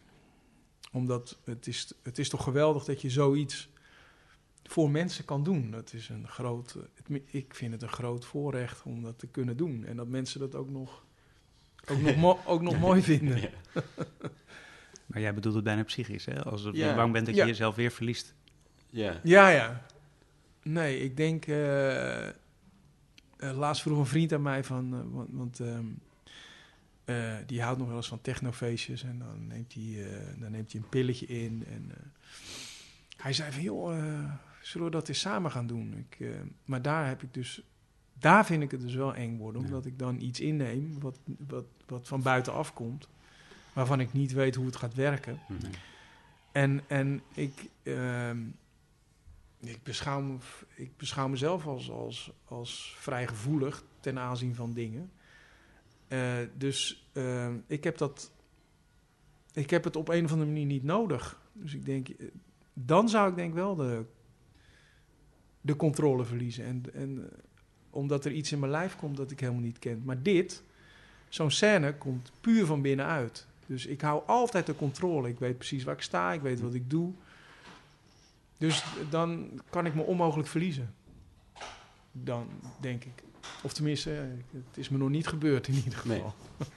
Omdat het is, het is toch geweldig dat je zoiets voor mensen kan doen. Dat is een groot, het- ik vind het een groot voorrecht om dat te kunnen doen. En dat mensen dat ook nog, ook nog, mo- ook nog mooi vinden. Ja. Maar jij bedoelt het bijna psychisch, hè? Als je Ja. bang bent dat Ja. je jezelf weer verliest. Ja. Ja, ja. Nee, ik denk... eh eh, laatst vroeg een vriend aan mij van... eh, want want ehm, eh, die houdt nog wel eens van technofeestjes. En dan neemt hij, eh, dan neemt hij een pilletje in. En eh, hij zei van... joh, zullen we dat eens samen gaan doen? Ik, maar daar heb ik dus... Daar vind ik het dus wel eng worden. Ja. Omdat ik dan iets inneem wat, wat, wat van buitenaf komt. Waarvan ik niet weet hoe het gaat werken. Mhm. En, en ik, ehm, ik, beschouw, ik beschouw mezelf als, als, als vrij gevoelig ten aanzien van dingen. Eh, dus ehm, ik, heb dat, ik heb het op een of andere manier niet nodig. Dus ik denk, eh, dan zou ik denk wel de, de controle verliezen. En, en eh, omdat er iets in mijn lijf komt dat ik helemaal niet ken. Maar dit, zo'n scène, komt puur van binnenuit. Dus ik hou altijd de controle. Ik weet precies waar ik sta, ik weet wat ik doe. Dus dan kan ik me onmogelijk verliezen. Dan denk ik. Of tenminste, eh, het is me nog niet gebeurd in ieder Nee. geval.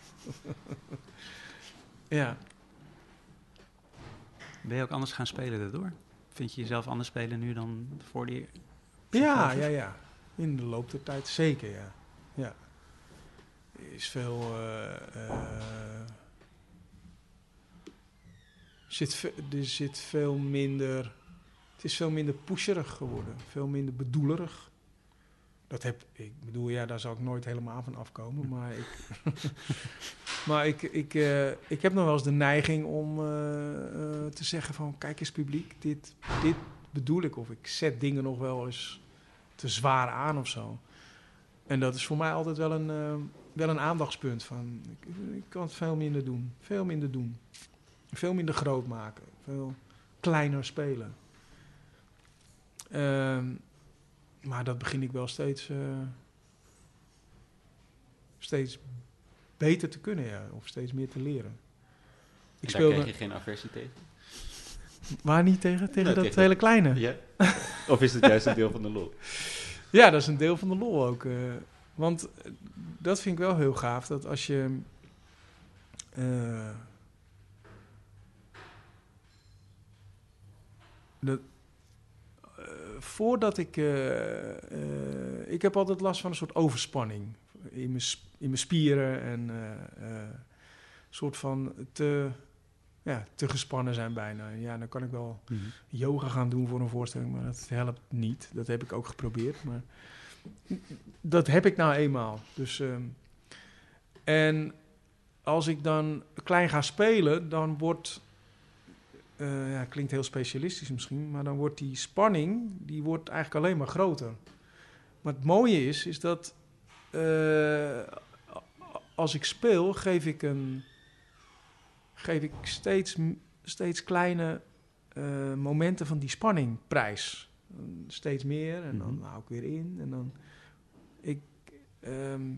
ja. Ben je ook anders gaan spelen daardoor? Vind je jezelf anders spelen nu dan voor die... Ja, ja, ja. In de loop der tijd zeker, ja. ja. is veel. eh, eh, zit, ve- er zit veel minder. Het is veel minder pusherig geworden. Veel minder bedoelerig. Dat heb ik bedoel, ja, daar zal ik nooit helemaal van afkomen. Maar ik, maar ik, ik, eh, ik heb nog wel eens de neiging om eh, eh, te zeggen van... kijk eens publiek, dit, dit bedoel ik. Of ik zet dingen nog wel eens te zwaar aan of zo. En dat is voor mij altijd wel een, wel een aandachtspunt. Van, ik, ik kan het veel minder doen. Veel minder doen. Veel minder groot maken. Veel kleiner spelen. Ehm, maar dat begin ik wel steeds, eh, steeds beter te kunnen, ja. Of steeds meer te leren. Ik Daar krijg speelde... je geen aversie tegen? Waar niet tegen? Tegen Nou, dat tegen- hele kleine. Ja? Of is het juist een deel van de lol? Ja, dat is een deel van de lol ook. eh. want eh, dat vind ik wel heel gaaf. Dat als je. eh, dat, voordat ik. eh, eh, ik heb altijd last van een soort overspanning. In mijn, in mijn spieren. En eh, een soort van te. Ja, te gespannen zijn bijna. Ja, dan kan ik wel yoga gaan doen voor een voorstelling, maar dat helpt niet. Dat heb ik ook geprobeerd, maar dat heb ik nou eenmaal. Dus, ehm, en als ik dan klein ga spelen, dan wordt, eh, ja, klinkt heel specialistisch misschien, maar dan wordt die spanning, die wordt eigenlijk alleen maar groter. Maar het mooie is, is dat eh, als ik speel, geef ik een, geef ik steeds, steeds kleine eh, momenten van die spanning prijs. Steeds meer en dan Mhm. hou ik weer in. En dan ik, ehm,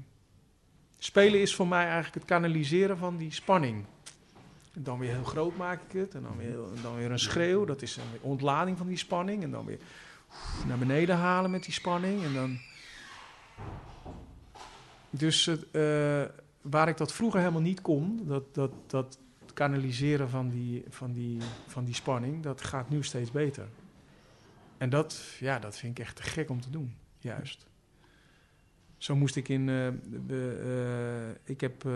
spelen is voor mij eigenlijk het kanaliseren van die spanning. Dan weer heel groot maak ik het. En dan weer, dan weer een schreeuw. Dat is een ontlading van die spanning. En dan weer naar beneden halen met die spanning. En dan... Dus eh, waar ik dat vroeger helemaal niet kon, dat, dat, dat kanaliseren van die, van, die, van die spanning, dat gaat nu steeds beter. En dat, ja, dat vind ik echt te gek om te doen, juist. Zo moest ik in. eh, eh, ik heb eh,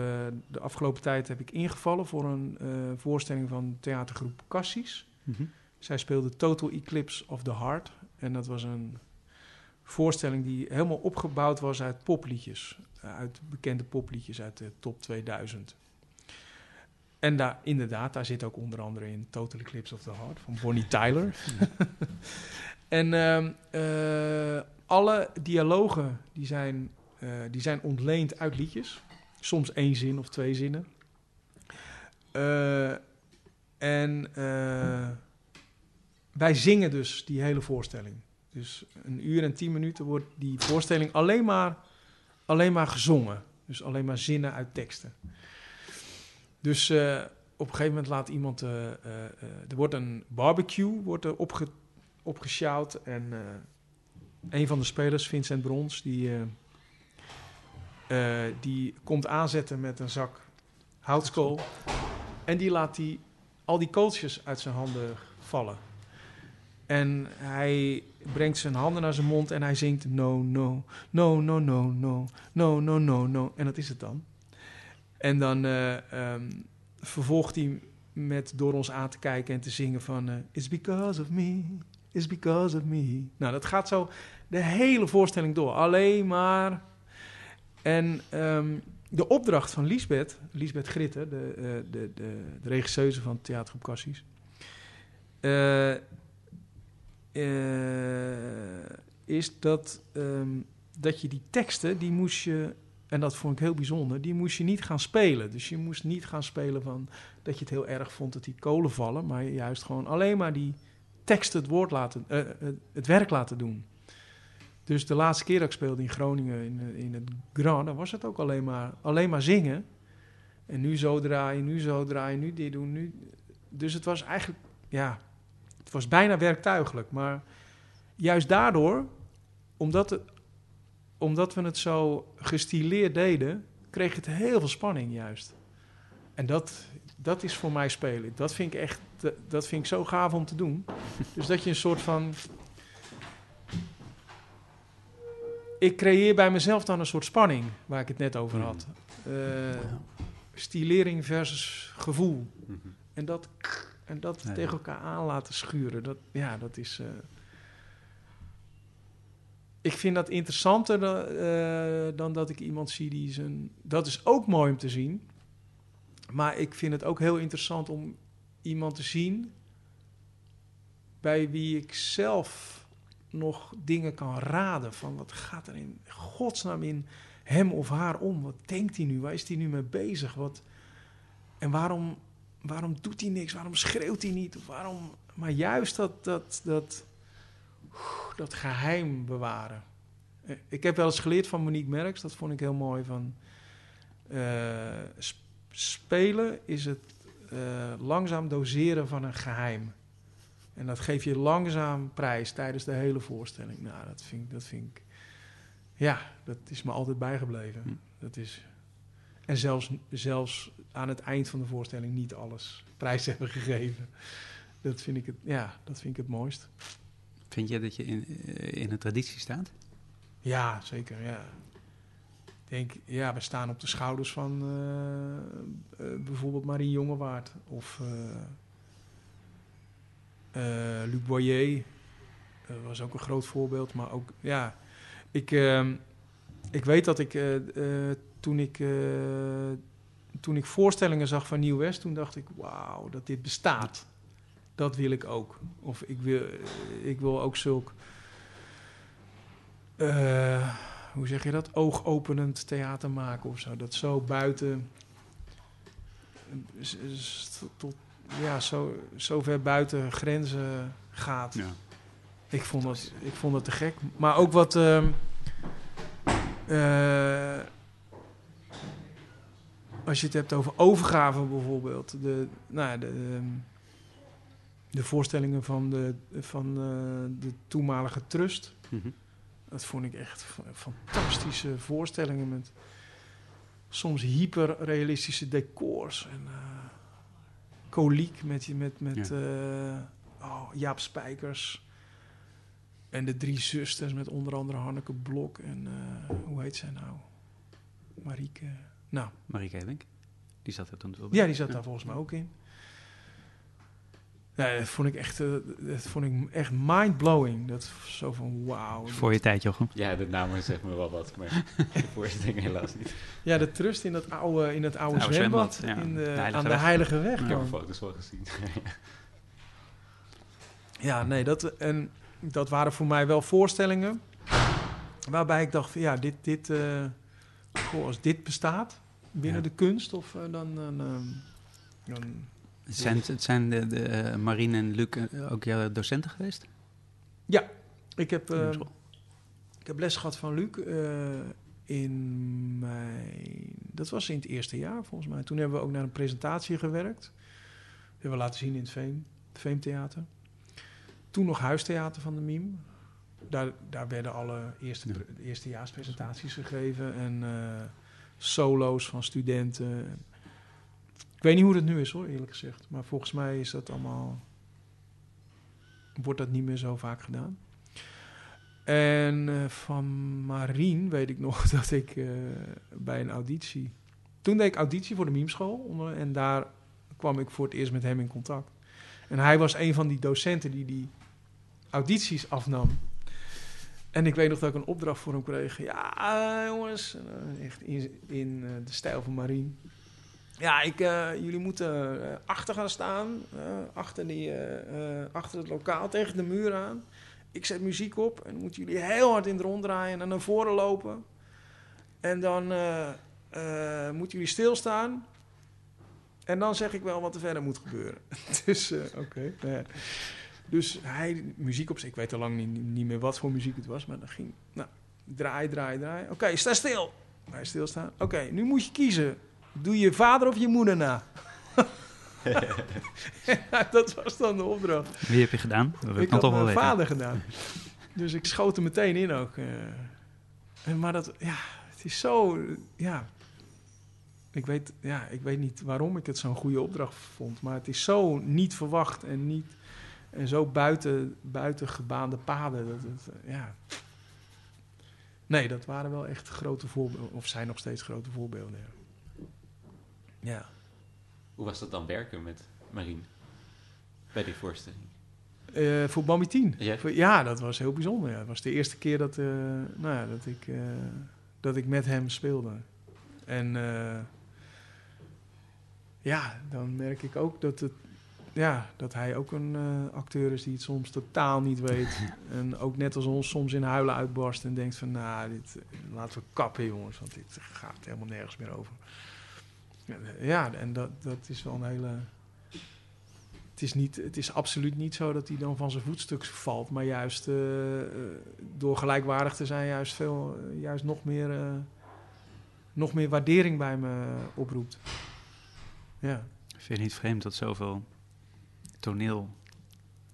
de afgelopen tijd heb ik ingevallen voor een voorstelling van theatergroep Cassis. Mhm. Zij speelde Total Eclipse of the Heart. En dat was een voorstelling die helemaal opgebouwd was uit popliedjes. Uit bekende popliedjes uit de top 2000. En daar, inderdaad, daar zit ook onder andere in Total Eclipse of the Heart van Bonnie Tyler. en ehm, eh, alle dialogen die zijn, die zijn ontleend uit liedjes. Soms één zin of twee zinnen. Eh, en eh, wij zingen dus die hele voorstelling. Dus een uur en tien minuten wordt die voorstelling alleen maar, alleen maar gezongen. Dus alleen maar zinnen uit teksten. Dus eh, op een gegeven moment laat iemand... eh, eh, eh, er wordt een barbecue wordt er opge, opgesjouwd. En eh, een van de spelers, Vincent Brons, die, eh, die komt aanzetten met een zak houtskool. En die laat die, al die kooltjes uit zijn handen vallen. En hij brengt zijn handen naar zijn mond en hij zingt no, no, no, no, no, no, no, no, no. En dat is het dan. En dan ehm, vervolgt hij met door ons aan te kijken en te zingen van... eh, It's because of me, it's because of me. Nou, dat gaat zo de hele voorstelling door. Alleen maar... En ehm, de opdracht van Lisbeth, Lisbeth Gritte, de, eh, de, de, de regisseuse van Theatergroep Cassis... eh, eh, is dat, ehm, dat je die teksten, die moest je, en dat vond ik heel bijzonder, die moest je niet gaan spelen. Dus je moest niet gaan spelen van dat je het heel erg vond dat die kolen vallen, maar juist gewoon alleen maar die teksten het, woord laten, het werk laten doen. Dus de laatste keer dat ik speelde in Groningen, in, eh, in het Grand, dan was het ook alleen maar, alleen maar zingen. En nu zo draaien, nu zo draaien, nu dit doen, nu... Dus het was eigenlijk, ja, het was bijna werktuigelijk. Maar juist daardoor, omdat, het, omdat we het zo gestileerd deden, kreeg het heel veel spanning juist. En dat, dat is voor mij spelen. Dat vind ik echt, dat- dat vind ik zo gaaf om te doen. Dus dat je een soort van... Ik creëer bij mezelf dan een soort spanning, waar ik het net over had. Eh, stilering versus gevoel. Mhm. En dat, en dat Ja, tegen elkaar aan laten schuren. Dat, ja, dat is. eh, ik vind dat interessanter dan, eh, dan dat ik iemand zie die zijn. Dat is ook mooi om te zien. Maar ik vind het ook heel interessant om iemand te zien. bij wie ik zelf nog dingen kan raden. Van wat gaat er in godsnaam in hem of haar om? Wat denkt hij nu? Waar is hij nu mee bezig? Wat, en waarom, waarom doet hij niks? Waarom schreeuwt hij niet? Waarom, maar juist dat, dat, dat, dat geheim bewaren. Eh, Ik heb wel eens geleerd van Monique Merks, dat vond ik heel mooi. Van, eh, sp- spelen is het eh, langzaam doseren van een geheim. En dat geef je langzaam prijs tijdens de hele voorstelling. Nou, dat vind, ik- dat vind ik... Ja, dat is me altijd bijgebleven. Hm. Dat is... En zelfs, zelfs aan het eind van de voorstelling niet alles prijs hebben gegeven. Dat vind ik het, ja, dat vind ik het mooist. Vind je dat je in, eh, in een traditie staat? Ja, zeker, ja. Ik denk, ja, we staan op de schouders van eh, eh, bijvoorbeeld Marie Jongewaard of Luc Boyer. Dat was ook een groot voorbeeld, maar ook, ja, ik, ehm, ik weet dat ik eh, eh, toen ik eh, toen ik voorstellingen zag van Nieuw West, toen dacht ik, wauw, dat dit bestaat. Dat wil ik ook. Of ik wil, eh, ik wil ook zulk eh, hoe zeg je dat? Oogopenend theater maken of zo. Dat zo buiten. Tot, ja, zo, zo ver buiten grenzen gaat. Ja. Ik vond dat, ik vond dat te gek. Maar ook wat. ehm, eh, als je het hebt over overgave bijvoorbeeld. De, nou, ja, de, ehm, de voorstellingen van de, van eh, de toenmalige trust. Mhm. Dat vond ik echt fa- fantastische voorstellingen met soms hyperrealistische decors en eh koliek met, met, met eh, oh, Jaap Spijkers en de drie zusters met onder andere Hanneke Blok en eh, hoe heet zij nou? Marieke. Nou, Marieke Elink, die zat er toen wel ja, die zat daar volgens mij ook in. Ja, dat vond ik echt, eh, dat vond ik echt mind-blowing. Dat zo van wauw. Voor je tijd, Jochem. Ja, de namen zegt me wel wat, maar de voorstelling helaas niet. Ja, de trust in dat oude, in het oude, zwembad, zwembad, ja. in de, aan de Weg. Heilige Weg. Ik heb er foto's wel gezien. Ja, nee, dat, en dat waren voor mij wel voorstellingen waarbij ik dacht van ja, dit, dit, eh, goh, als dit bestaat binnen Ja. de kunst, of eh, dan, dan, ehm, dan Het zijn, het zijn de, de eh, Marine en Luc eh, ook jouw docenten geweest? ik heb, eh, ik heb les gehad van Luc in mijn, dat was in het eerste jaar volgens mij. Toen hebben we ook naar een presentatie gewerkt. Dat hebben we laten zien in het Veem, het Veemtheater. Toen nog huistheater van de Miem. Daar, daar werden alle eerste, Ja. pre- eerstejaarspresentaties gegeven en solo's van studenten. Ik weet niet hoe dat nu is hoor, eerlijk gezegd. Maar volgens mij is dat allemaal. Wordt dat niet meer zo vaak gedaan. En eh, van Marien weet ik nog dat ik eh, bij een auditie. Toen deed ik auditie voor de Miemschool. En daar kwam ik voor het eerst met hem in contact. En hij was een van die docenten die die audities afnam. En ik weet nog dat ik een opdracht voor hem kreeg. Ja, jongens. En, eh, echt in, in de stijl van Marien. Ja, ik, eh, jullie moeten eh, achter gaan staan. eh, achter, die, achter het lokaal, tegen de muur aan. Ik zet muziek op. En dan moeten jullie heel hard in het rond draaien en dan naar voren lopen. En dan moeten jullie stilstaan. En dan zeg ik wel wat er verder moet gebeuren. dus, oké. ja. Dus hij, muziek op zich, ik weet al lang niet, niet meer wat voor muziek het was, maar dan ging, nou, draai, draai, draai. Oké, sta stil. Hij stilstaan. Oké, nu moet je kiezen. Doe je vader of je moeder na? Dat was dan de opdracht. Wie heb je gedaan? Dat ik Ik had toch wel mijn weten. vader gedaan. Dus ik schoot er meteen in ook. eh. En maar dat, ja, het is zo, ja. Ik weet, ja, ik weet niet waarom ik het zo'n goede opdracht vond. Maar het is zo niet verwacht en, niet, en zo buiten, buiten gebaande paden. Dat het, eh, ja. Nee, dat waren wel echt grote voorbeelden. Of zijn nog steeds grote voorbeelden. ja. Ja. Hoe was dat dan werken met Marien bij die voorstelling? Eh, voor Bambi 10. Ja. Dat was heel bijzonder. Ja. Het was de eerste keer dat, eh, nou ja, dat, ik, eh, dat ik met hem speelde. En ja, dan merk ik ook dat, het, ja, dat hij ook een acteur is die het soms totaal niet weet. en ook net als ons soms in huilen uitbarst en denkt van... nou, dit, laten we kappen jongens, want dit gaat helemaal nergens meer over. Ja, en dat, dat is wel een hele... Het is, niet, het is absoluut niet zo dat hij dan van zijn voetstuk valt, maar juist eh, door gelijkwaardig te zijn, juist, veel, juist nog, meer, eh, nog meer waardering bij me oproept. Ja. Vind je het niet vreemd dat zoveel toneel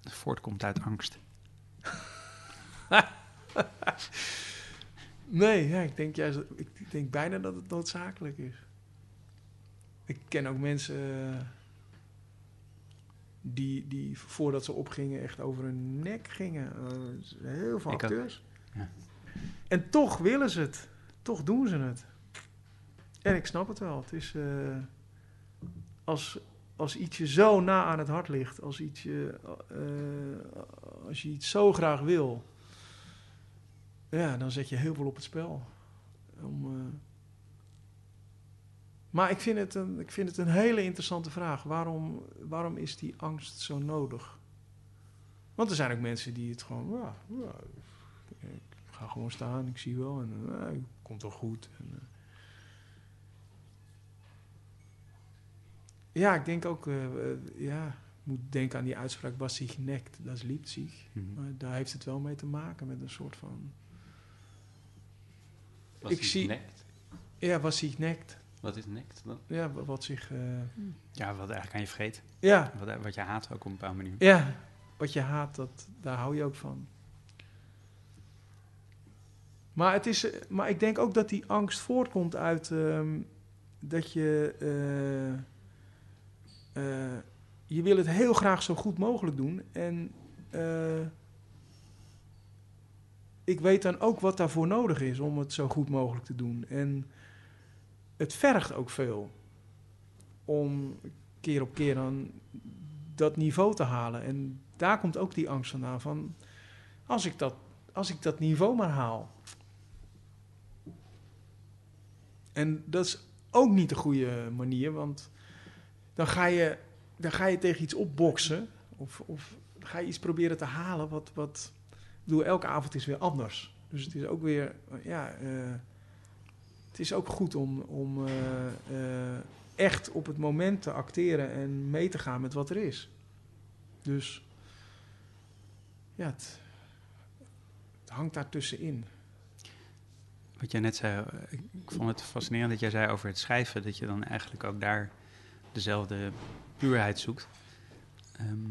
voortkomt uit angst? Nee, ja, ik denk juist, ik denk bijna dat het noodzakelijk is. Ik ken ook mensen eh, die, die voordat ze opgingen echt over hun nek gingen. Eh, heel veel Ik acteurs. Ja. En toch willen ze het. Toch doen ze het. En ik snap het wel. Het is eh, als, als iets je zo na aan het hart ligt, als, iets je, als je iets zo graag wil, ja, dan zet je heel veel op het spel. Om, Maar ik vind, het een, ik vind het een hele interessante vraag. Waarom, waarom is die angst zo nodig? Want er zijn ook mensen die het gewoon, ja, ja, ik ga gewoon staan, ik zie wel en eh, het komt wel goed. En, eh. ja, ik denk ook, eh, ja, ik moet denken aan die uitspraak, was zich nekt, dat is zich. Mhm. Maar daar heeft het wel mee te maken met een soort van, Was Ik zie- nekt? ja, was zich nekt. Wat is nekt dan? Ja, wa- wat zich, eh, Ja, wat eigenlijk aan je vreet. ja, Wat, wat je haat ook op een bepaalde manier. ja, wat je haat, dat, daar hou je ook van. Maar, het is, eh, maar ik denk ook dat die angst voortkomt uit ehm, dat je. eh, eh, je wil het heel graag zo goed mogelijk doen. En eh, ik weet dan ook wat daarvoor nodig is om het zo goed mogelijk te doen. En het vergt ook veel om keer op keer dan dat niveau te halen. En daar komt ook die angst vandaan van als ik dat, als ik dat niveau maar haal. En dat is ook niet de goede manier, want dan ga je, dan ga je tegen iets opboksen of, of ga je iets proberen te halen wat, wat ik bedoel, elke avond is weer anders. Dus het is ook weer, ja, eh, het is ook goed om, om eh, eh, echt op het moment te acteren en mee te gaan met wat er is. Dus ja, het, hangt daar tussenin. Wat jij net zei, ik vond het fascinerend dat jij zei over het schrijven, dat je dan eigenlijk ook daar dezelfde puurheid zoekt. Ehm,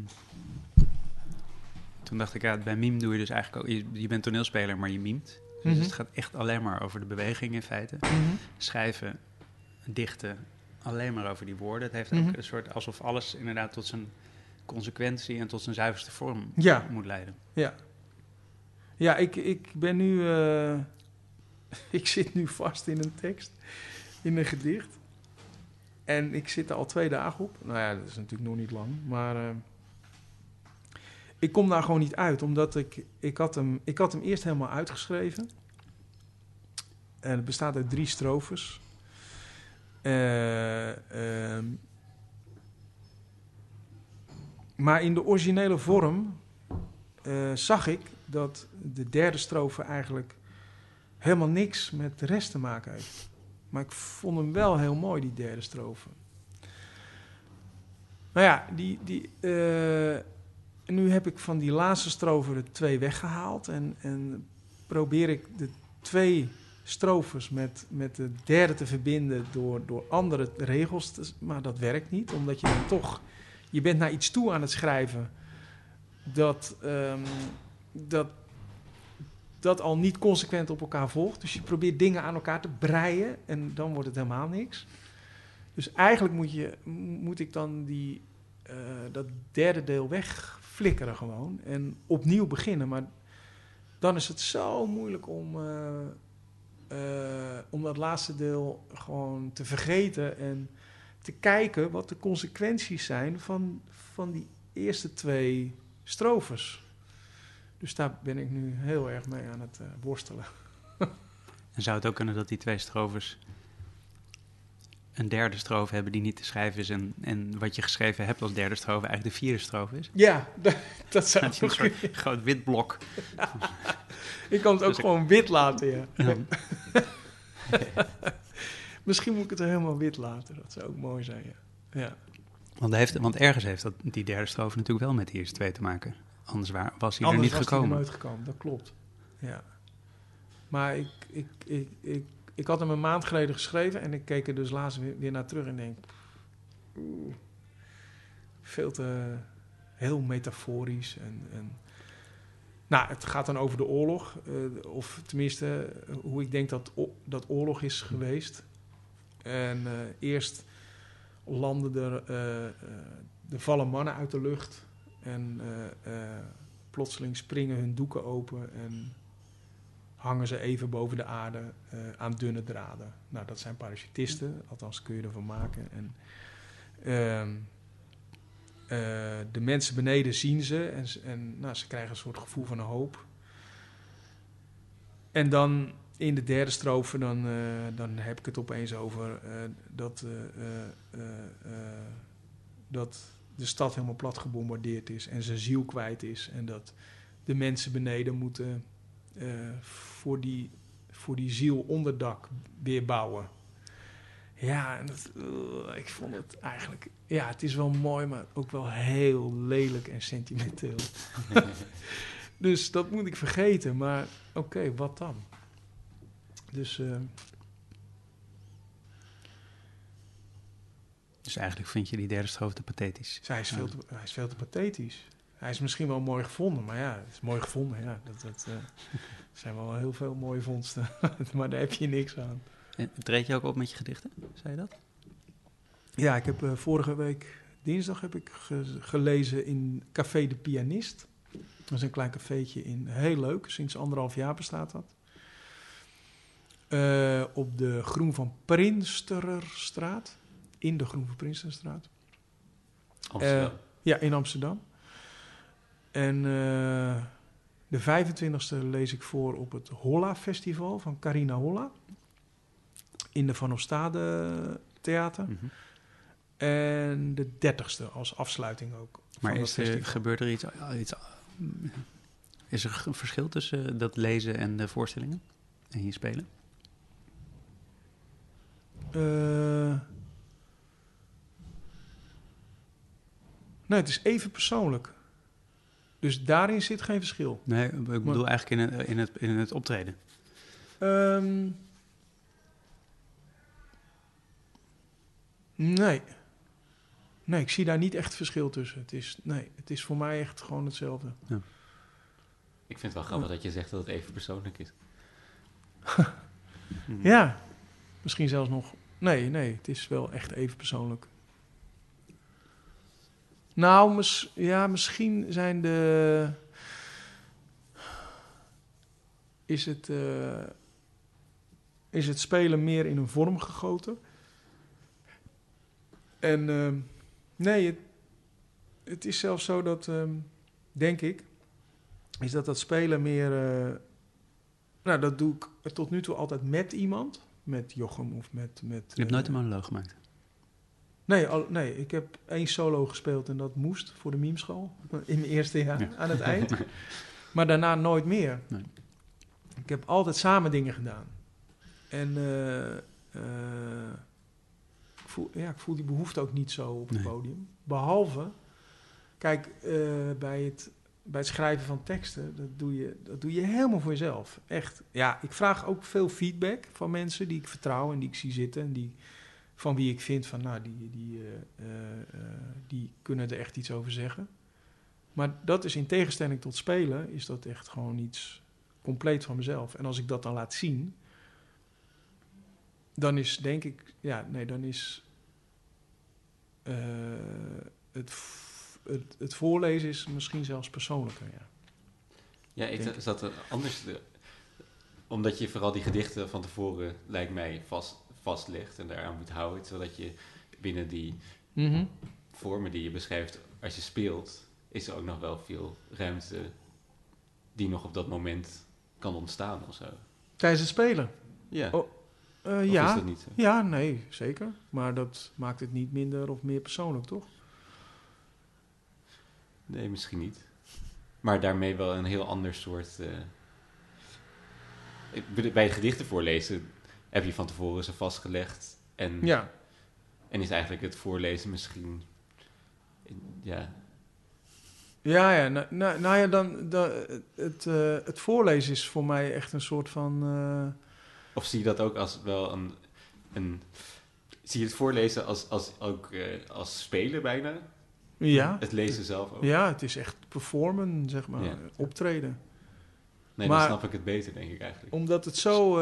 toen dacht ik, ja, bij mime doe je dus eigenlijk ook, je, je bent toneelspeler, maar je mimt. Dus Mhm. het gaat echt alleen maar over de beweging in feite. Schrijven, dichten, alleen maar over die woorden. Het heeft ook Mhm. een soort, alsof alles inderdaad tot zijn consequentie en tot zijn zuiverste vorm Ja. moet leiden. Ja. Ja, ik, ik ben nu. eh, ik zit nu vast in een tekst, in een gedicht. En ik zit er al twee dagen op. Nou ja, dat is natuurlijk nog niet lang. Maar eh, ik kom daar gewoon niet uit, omdat ik. Ik had hem, ik had hem eerst helemaal uitgeschreven. En het bestaat uit drie strofes. Eh, ehm, maar in de originele vorm eh, zag ik dat de derde strofe eigenlijk helemaal niks met de rest te maken heeft. Maar ik vond hem wel heel mooi, die derde strofe. Nou ja, die, die, eh, nu heb ik van die laatste strofe er twee weggehaald. En, en probeer ik de twee strofes met, met de derde te verbinden door, door andere regels. te- maar dat werkt niet, omdat je dan toch... Je bent naar iets toe aan het schrijven dat, ehm, dat, dat al niet consequent op elkaar volgt. Dus je probeert dingen aan elkaar te breien en dan wordt het helemaal niks. Dus eigenlijk moet, je, moet ik dan die, eh, dat derde deel wegflikkeren gewoon en opnieuw beginnen. Maar dan is het zo moeilijk om, eh, eh, om dat laatste deel gewoon te vergeten en te kijken wat de consequenties zijn van, van die eerste twee strofes. Dus daar ben ik nu heel erg mee aan het uh, worstelen. en zou het ook kunnen dat die twee strofes een derde strofe hebben die niet te schrijven is en, en wat je geschreven hebt als derde strofe eigenlijk de vierde strofe is? Ja, dat zou dat een soort groot wit blok. ik kan het ook dus gewoon wit laten, ja. ja. Misschien moet ik het er helemaal wit laten. Dat zou ook mooi zijn, ja. ja. Want, heeft, want ergens heeft dat, die derde strofe natuurlijk wel met die eerste twee te maken. Anders waar, was hij er niet gekomen. Anders was hij nooit gekomen, dat klopt. Ja. Maar ik, ik, ik, ik, ik had hem een maand geleden geschreven en ik keek er dus laatst weer, naar terug en denk... Veel te... Heel metaforisch en, en nou, het gaat dan over de oorlog. Uh, of tenminste, hoe ik denk dat, dat oorlog is geweest. En uh, eerst landen er, uh, er vallen mannen uit de lucht. En plotseling springen hun doeken open en hangen ze even boven de aarde aan dunne draden. Nou, dat zijn parachutisten, althans kun je ervan maken. En, ehm, de mensen beneden zien ze en, en nou, ze krijgen een soort gevoel van hoop. En dan in de derde strofe dan, uh, dan heb ik het opeens over dat, dat de stad helemaal plat gebombardeerd is en zijn ziel kwijt is. En dat de mensen beneden moeten voor, die, voor die ziel onderdak weer bouwen. Ja, en dat, ik vond het eigenlijk... Ja, het is wel mooi, maar ook wel heel lelijk en sentimenteel. dus dat moet ik vergeten. Maar oké, wat dan? Dus, uh, dus eigenlijk vind je die derde strofe te pathetisch? Hij is, veel te, hij is veel te pathetisch. Hij is misschien wel mooi gevonden, maar ja, het is mooi gevonden. Ja, dat, dat uh, zijn wel heel veel mooie vondsten, maar daar heb je niks aan. En treed je ook op met je gedichten, zei je dat? Ja, ik heb uh, vorige week, dinsdag, heb ik ge gelezen in Café de Pianist. Dat is een klein cafeetje in, heel leuk, sinds anderhalf jaar bestaat dat. Uh, op de Groen van Prinsterstraat. In de Groen van Prinsterstraat. Amsterdam. Uh, ja, in Amsterdam. En uh, de 25e lees ik voor op het Holla Festival van Carina Holla. In de Van Ostade Theater. Mm -hmm. En de 30ste als afsluiting ook. Maar is er, gebeurt er iets, iets... Is er een verschil tussen dat lezen en de voorstellingen? En hier spelen? Uh, nee, het is even persoonlijk. Dus daarin zit geen verschil. Nee, ik bedoel maar, eigenlijk in het, in het, in het optreden. Um, nee. Nee, ik zie daar niet echt verschil tussen. Het is, nee, het is voor mij echt gewoon hetzelfde. Ja. Ik vind het wel grappig dat je zegt dat het even persoonlijk is. ja, misschien zelfs nog Nee, nee, het is wel echt even persoonlijk. Nou, mis, ja, misschien zijn de. Is het, uh, is het spelen meer in een vorm gegoten? En uh, nee, het, het, is zelfs zo dat, uh, denk ik, is dat dat spelen meer. eh, nou, dat doe ik tot nu toe altijd met iemand met Jochem of met... met je hebt nooit een monoloog gemaakt? Nee, al, nee, ik heb één solo gespeeld en dat moest voor de memeschool. In mijn eerste jaar, ja. aan het eind. maar daarna nooit meer. Nee. Ik heb altijd samen dingen gedaan. En uh, uh, ik, voel, ja, ik voel die behoefte ook niet zo op het nee. podium. Behalve, kijk, uh, bij het bij het schrijven van teksten, dat doe, je, dat doe je helemaal voor jezelf. Echt. Ja, ik vraag ook veel feedback van mensen die ik vertrouw en die ik zie zitten. En die, van wie ik vind van, nou, die, die, uh, uh, die kunnen er echt iets over zeggen. Maar dat is in tegenstelling tot spelen, is dat echt gewoon iets compleet van mezelf. En als ik dat dan laat zien, dan is denk ik, ja, nee, dan is uh, het het, het, voorlezen is misschien zelfs persoonlijker, ja. Ja, ik zat er anders... Omdat je vooral die gedichten van tevoren, lijkt mij, vast, vastlegt en daaraan moet houden. Zodat je binnen die Mhm. vormen die je beschrijft, als je speelt, is er ook nog wel veel ruimte die nog op dat moment kan ontstaan of zo. Tijdens het spelen? Ja. Oh, Eh, Of is ja. dat niet zo? ja, nee, zeker. Maar dat maakt het niet minder of meer persoonlijk, toch? Nee, misschien niet. Maar daarmee wel een heel ander soort. ik bedoel, bij het gedichten voorlezen heb je van tevoren ze vastgelegd. En, Ja. en is eigenlijk het voorlezen misschien. Ja, Ja, ja. Nou, nou, nou ja, dan, dan, het, eh, het voorlezen is voor mij echt een soort van... eh, Of zie je dat ook als wel een. een zie je het voorlezen als, als, ook, eh, als spelen bijna? ja. Het lezen zelf ook? ja, het is echt performen, zeg maar. Ja. Optreden. Nee, Maar- dan snap ik het beter, denk ik eigenlijk. Omdat het zo...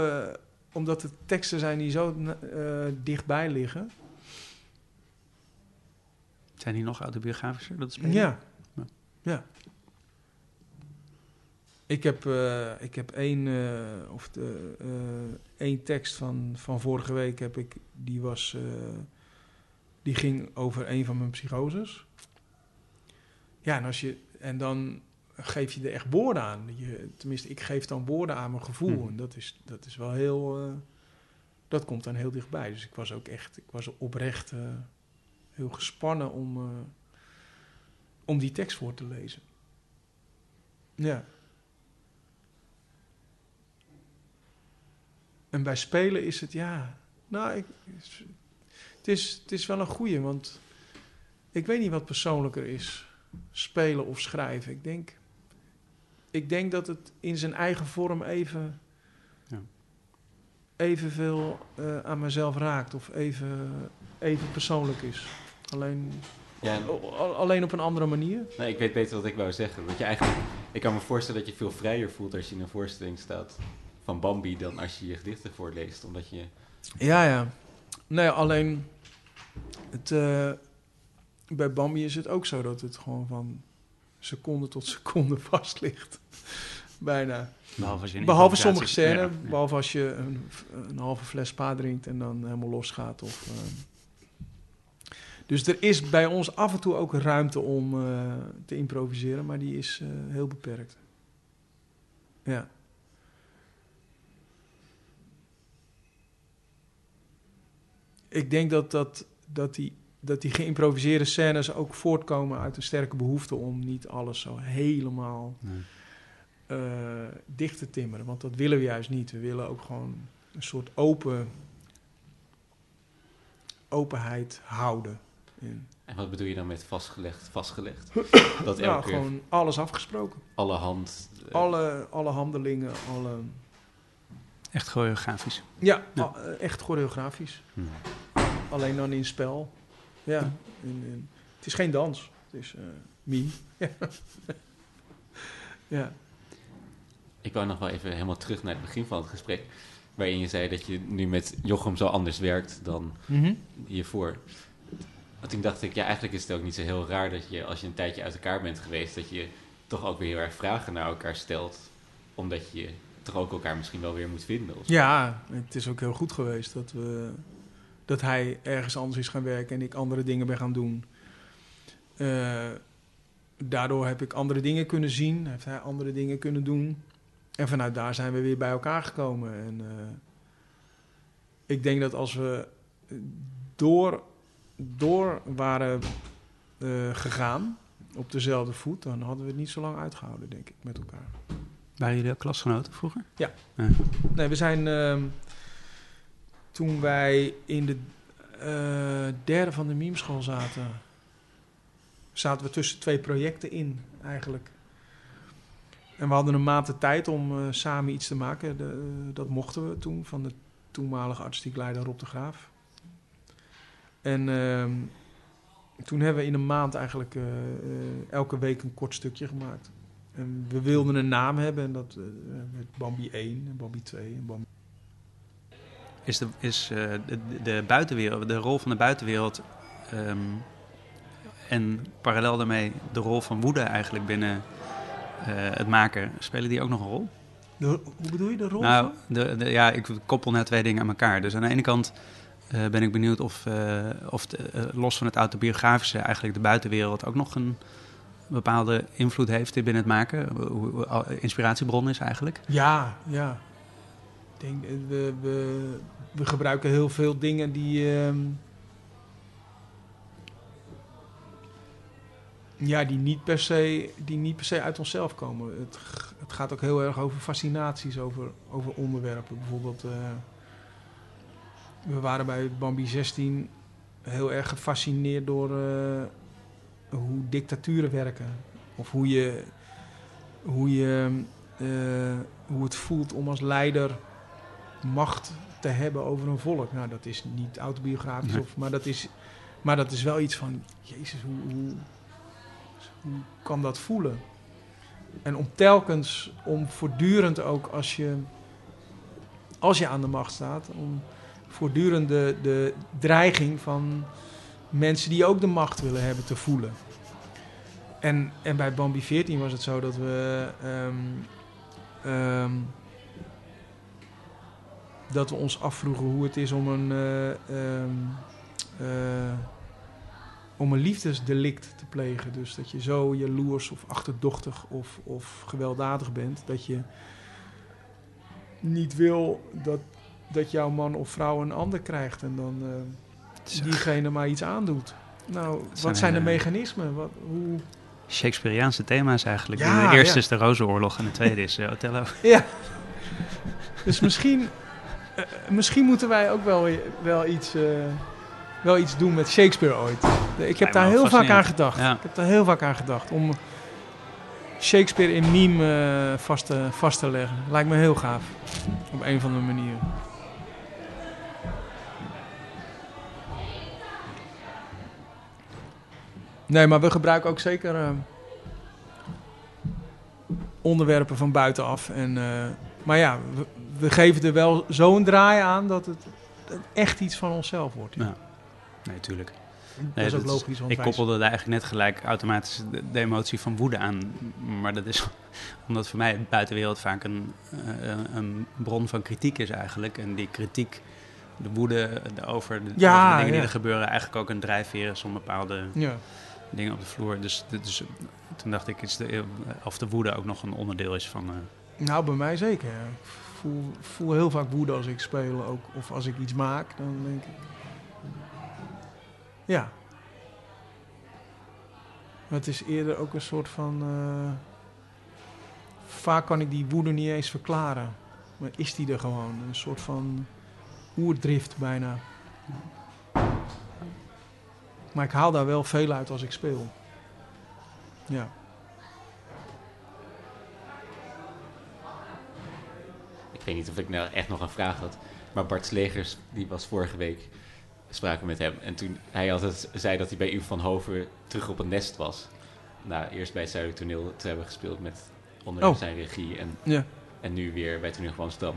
omdat het teksten zijn die zo eh, dichtbij liggen. Zijn die nog autobiografischer? Dat spelen? Ja. Ja. Ja. Ik heb, eh, ik heb één, eh, of de, één tekst van, van vorige week heb ik, die was, die ging over een van mijn psychoses. Ja, en als je, en dan geef je er echt woorden aan. Je, tenminste, ik geef dan woorden aan mijn gevoel. Hmm. En dat is, dat is wel heel, eh, dat komt dan heel dichtbij. Dus ik was ook echt, ik was oprecht eh, heel gespannen om, eh, om die tekst voor te lezen. Ja. En bij spelen is het, ja... Nou, ik, het, is, het is wel een goeie, want... Ik weet niet wat persoonlijker is. Spelen of schrijven. Ik denk... Ik denk dat het in zijn eigen vorm even... Ja. Evenveel eh, aan mezelf raakt. Of even, even persoonlijk is. Alleen, Ja, en- al- alleen op een andere manier. nee, ik weet beter wat ik wou zeggen. Dat je eigenlijk, ik kan me voorstellen dat je veel vrijer voelt als je in een voorstelling staat van Bambi dan als je je gedichten voorleest. Omdat je. Ja, ja. Nee, alleen het, eh, bij Bambi is het ook zo dat het gewoon van seconde tot seconde vast ligt. Bijna. Behalve, als je Behalve sommige scènes, Ja, ja. behalve als je een, een halve fles spa drinkt en dan helemaal losgaat. Of, eh. Dus er is bij ons af en toe ook ruimte om eh, te improviseren, maar die is eh, heel beperkt. Ja. Ik denk dat, dat, dat, die, dat die geïmproviseerde scènes ook voortkomen uit een sterke behoefte om niet alles zo helemaal Nee. eh, dicht te timmeren. Want dat willen we juist niet. We willen ook gewoon een soort open, openheid houden. In. En wat bedoel je dan met vastgelegd? Vastgelegd? Dat Nou, elke keer gewoon alles afgesproken. alle hand. eh, Alle, alle handelingen, alle... Echt choreografisch. Ja, eh, echt choreografisch. hmm. Alleen dan in spel. Ja, in, in- het is geen dans. Het is eh meme. Ja. Ik wou nog wel even helemaal terug naar het begin van het gesprek. Waarin je zei dat je nu met Jochem zo anders werkt dan hiervoor. Want toen dacht ik, ja, eigenlijk is het ook niet zo heel raar dat je, als je een tijdje uit elkaar bent geweest, dat je toch ook weer heel erg vragen naar elkaar stelt. Omdat je toch ook elkaar misschien wel weer moet vinden. Ja, het is ook heel goed geweest dat, we, dat hij ergens anders is gaan werken en ik andere dingen ben gaan doen. Eh, daardoor heb ik andere dingen kunnen zien, heeft hij andere dingen kunnen doen. En vanuit daar zijn we weer bij elkaar gekomen. En eh, ik denk dat als we door, door waren eh, gegaan op dezelfde voet, dan hadden we het niet zo lang uitgehouden, denk ik, met elkaar. Waren jullie ook klasgenoten vroeger? Nee, we zijn ehm, toen wij in de eh, derde van de memeschool zaten, zaten we tussen twee projecten in eigenlijk. En we hadden een maand de tijd om eh, samen iets te maken. De- dat mochten we toen van de toenmalige artistiek leider Rob de Graaf. En ehm, toen hebben we in een maand eigenlijk eh, eh, elke week een kort stukje gemaakt. En we wilden een naam hebben en dat eh, werd Bambi 1 en Bambi 2 en Bambi... Is, de, is eh, de, de buitenwereld, de rol van de buitenwereld ehm, en parallel daarmee de rol van woede eigenlijk binnen eh, het maken, spelen die ook nog een rol? De- hoe bedoel je de rol? Nou, de, de, ja, ik koppel net twee dingen aan elkaar. Dus aan de ene kant eh, ben ik benieuwd of, of los van het autobiografische eigenlijk de buitenwereld ook nog een bepaalde invloed heeft binnen het maken. Hoe, inspiratiebron is eigenlijk. Ja, ja. Denk, eh, we, we, we gebruiken heel veel dingen die. ehm, ja, die niet, per se, die niet per se uit onszelf komen. Het, het gaat ook heel erg over fascinaties, over, over onderwerpen. Bijvoorbeeld, eh, we waren bij Bambi 16 heel erg gefascineerd door eh, hoe dictaturen werken. Of hoe je, hoe je hoe het voelt om als leider macht te hebben over een volk. Nou, dat is niet autobiografisch, Nee. of, maar, dat is, maar dat is wel iets van, jezus, hoe, hoe, hoe kan dat voelen? En om telkens, om voortdurend ook als je, als je aan de macht staat, om voortdurend de, de dreiging van mensen die ook de macht willen hebben te voelen. En, en bij Bambi 14 was het zo dat we ehm, Ehm, dat we ons afvroegen hoe het is om een, eh, om een liefdesdelict te plegen. Dus dat je zo jaloers of achterdochtig of, of gewelddadig bent dat je niet wil dat, dat jouw man of vrouw een ander krijgt en dan eh, diegene maar iets aandoet. Nou, wat zijn de mechanismen? Wat, hoe, Shakespeareaanse thema's eigenlijk. Ja, de eerste ja. is de Rozenoorlog en de tweede is Othello. Ja. Dus misschien, misschien moeten wij ook wel, wel, iets, eh, wel iets doen met Shakespeare ooit. Ik heb daar heel vaak aan gedacht. Ja. Ik heb daar heel vaak aan gedacht. Om Shakespeare in meme eh, vast, te, vast te leggen. Lijkt me heel gaaf. Op een of andere manier. Nee, maar we gebruiken ook zeker eh, onderwerpen van buitenaf. En, eh, maar ja, we, we geven er wel zo'n draai aan dat het, het echt iets van onszelf wordt. Ja. Nee, tuurlijk. dat Nee, is ook dat is- logisch. Want Ik koppelde daar eigenlijk net gelijk automatisch de, de emotie van woede aan. Maar dat is omdat voor mij de buitenwereld vaak een, eh, een- een bron van kritiek is eigenlijk. En die kritiek, de woede de- over de, Ja, over de dingen ja. die er gebeuren, eigenlijk ook een drijfveer is om bepaalde Ja. dingen op de vloer. Dus, is- toen dacht ik is de, of de woede ook nog een onderdeel is van... eh, Nou, bij mij zeker. Voel, voel heel vaak woede als ik speel ook. Of als ik iets maak, dan denk ik... Ja. Het is eerder ook een soort van... eh, vaak kan ik die woede niet eens verklaren. Maar is die er gewoon? Een soort van oerdrift bijna. Maar ik haal daar wel veel uit als ik speel. Ja. Ik weet niet of ik nou echt nog een vraag had. Maar Bart Slegers, die was vorige week, spraken we met hem. En toen hij altijd zei dat hij bij Uwe van Hoven terug op het nest was. Nou, eerst bij het Zuidelijk Toneel te hebben gespeeld met onder Oh. zijn regie. En, Ja. en nu weer bij Toneel van Stam.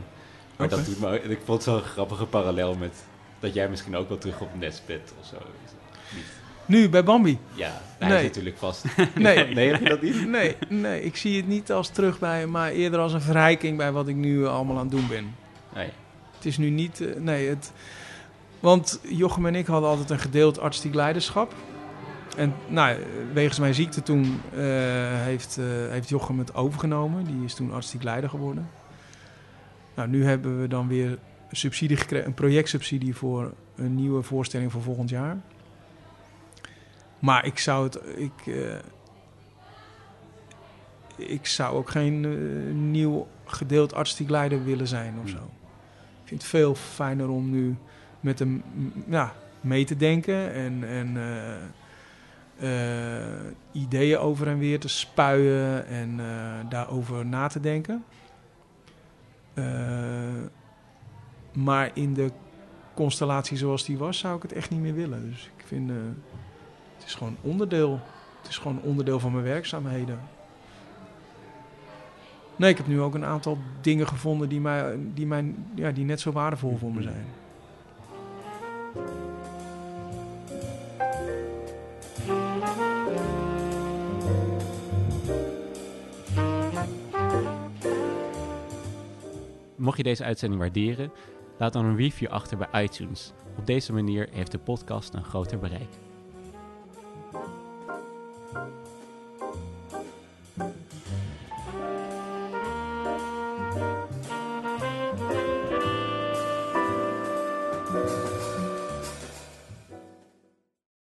Maar dat doet me, ik vond het zo'n grappige parallel met dat jij misschien ook wel terug op het nest bent of zo. Niet- Nu, bij Bambi. Ja, Nee. is natuurlijk vast. Nee. nee, heb je dat niet? Nee, nee, ik zie het niet als terug bij, maar eerder als een verrijking bij wat ik nu allemaal aan het doen ben. Nee. Het is nu niet, eh, nee, het, want Jochem en ik hadden altijd een gedeeld artistiek leiderschap. En nou, eh, wegens mijn ziekte toen eh, heeft, eh, heeft Jochem het overgenomen. Die is toen artistiek leider geworden. Nou, nu hebben we dan weer subsidie gekregen, een projectsubsidie voor een nieuwe voorstelling voor volgend jaar. Maar ik zou het, ik, eh, ik zou ook geen eh, nieuw gedeeld artistiek leider willen zijn of zo. Ik vind het veel fijner om nu met hem ja, mee te denken en, en eh, ideeën over en weer te spuien en daarover na te denken. Maar in de constellatie zoals die was, zou ik het echt niet meer willen. Dus ik vind, is gewoon onderdeel. Het is gewoon onderdeel van mijn werkzaamheden. Nee, ik heb nu ook een aantal dingen gevonden die, mij, die, mij, ja, die net zo waardevol voor me zijn. Mocht je deze uitzending waarderen, Laat dan een review achter bij iTunes. Op deze manier heeft de podcast een groter bereik.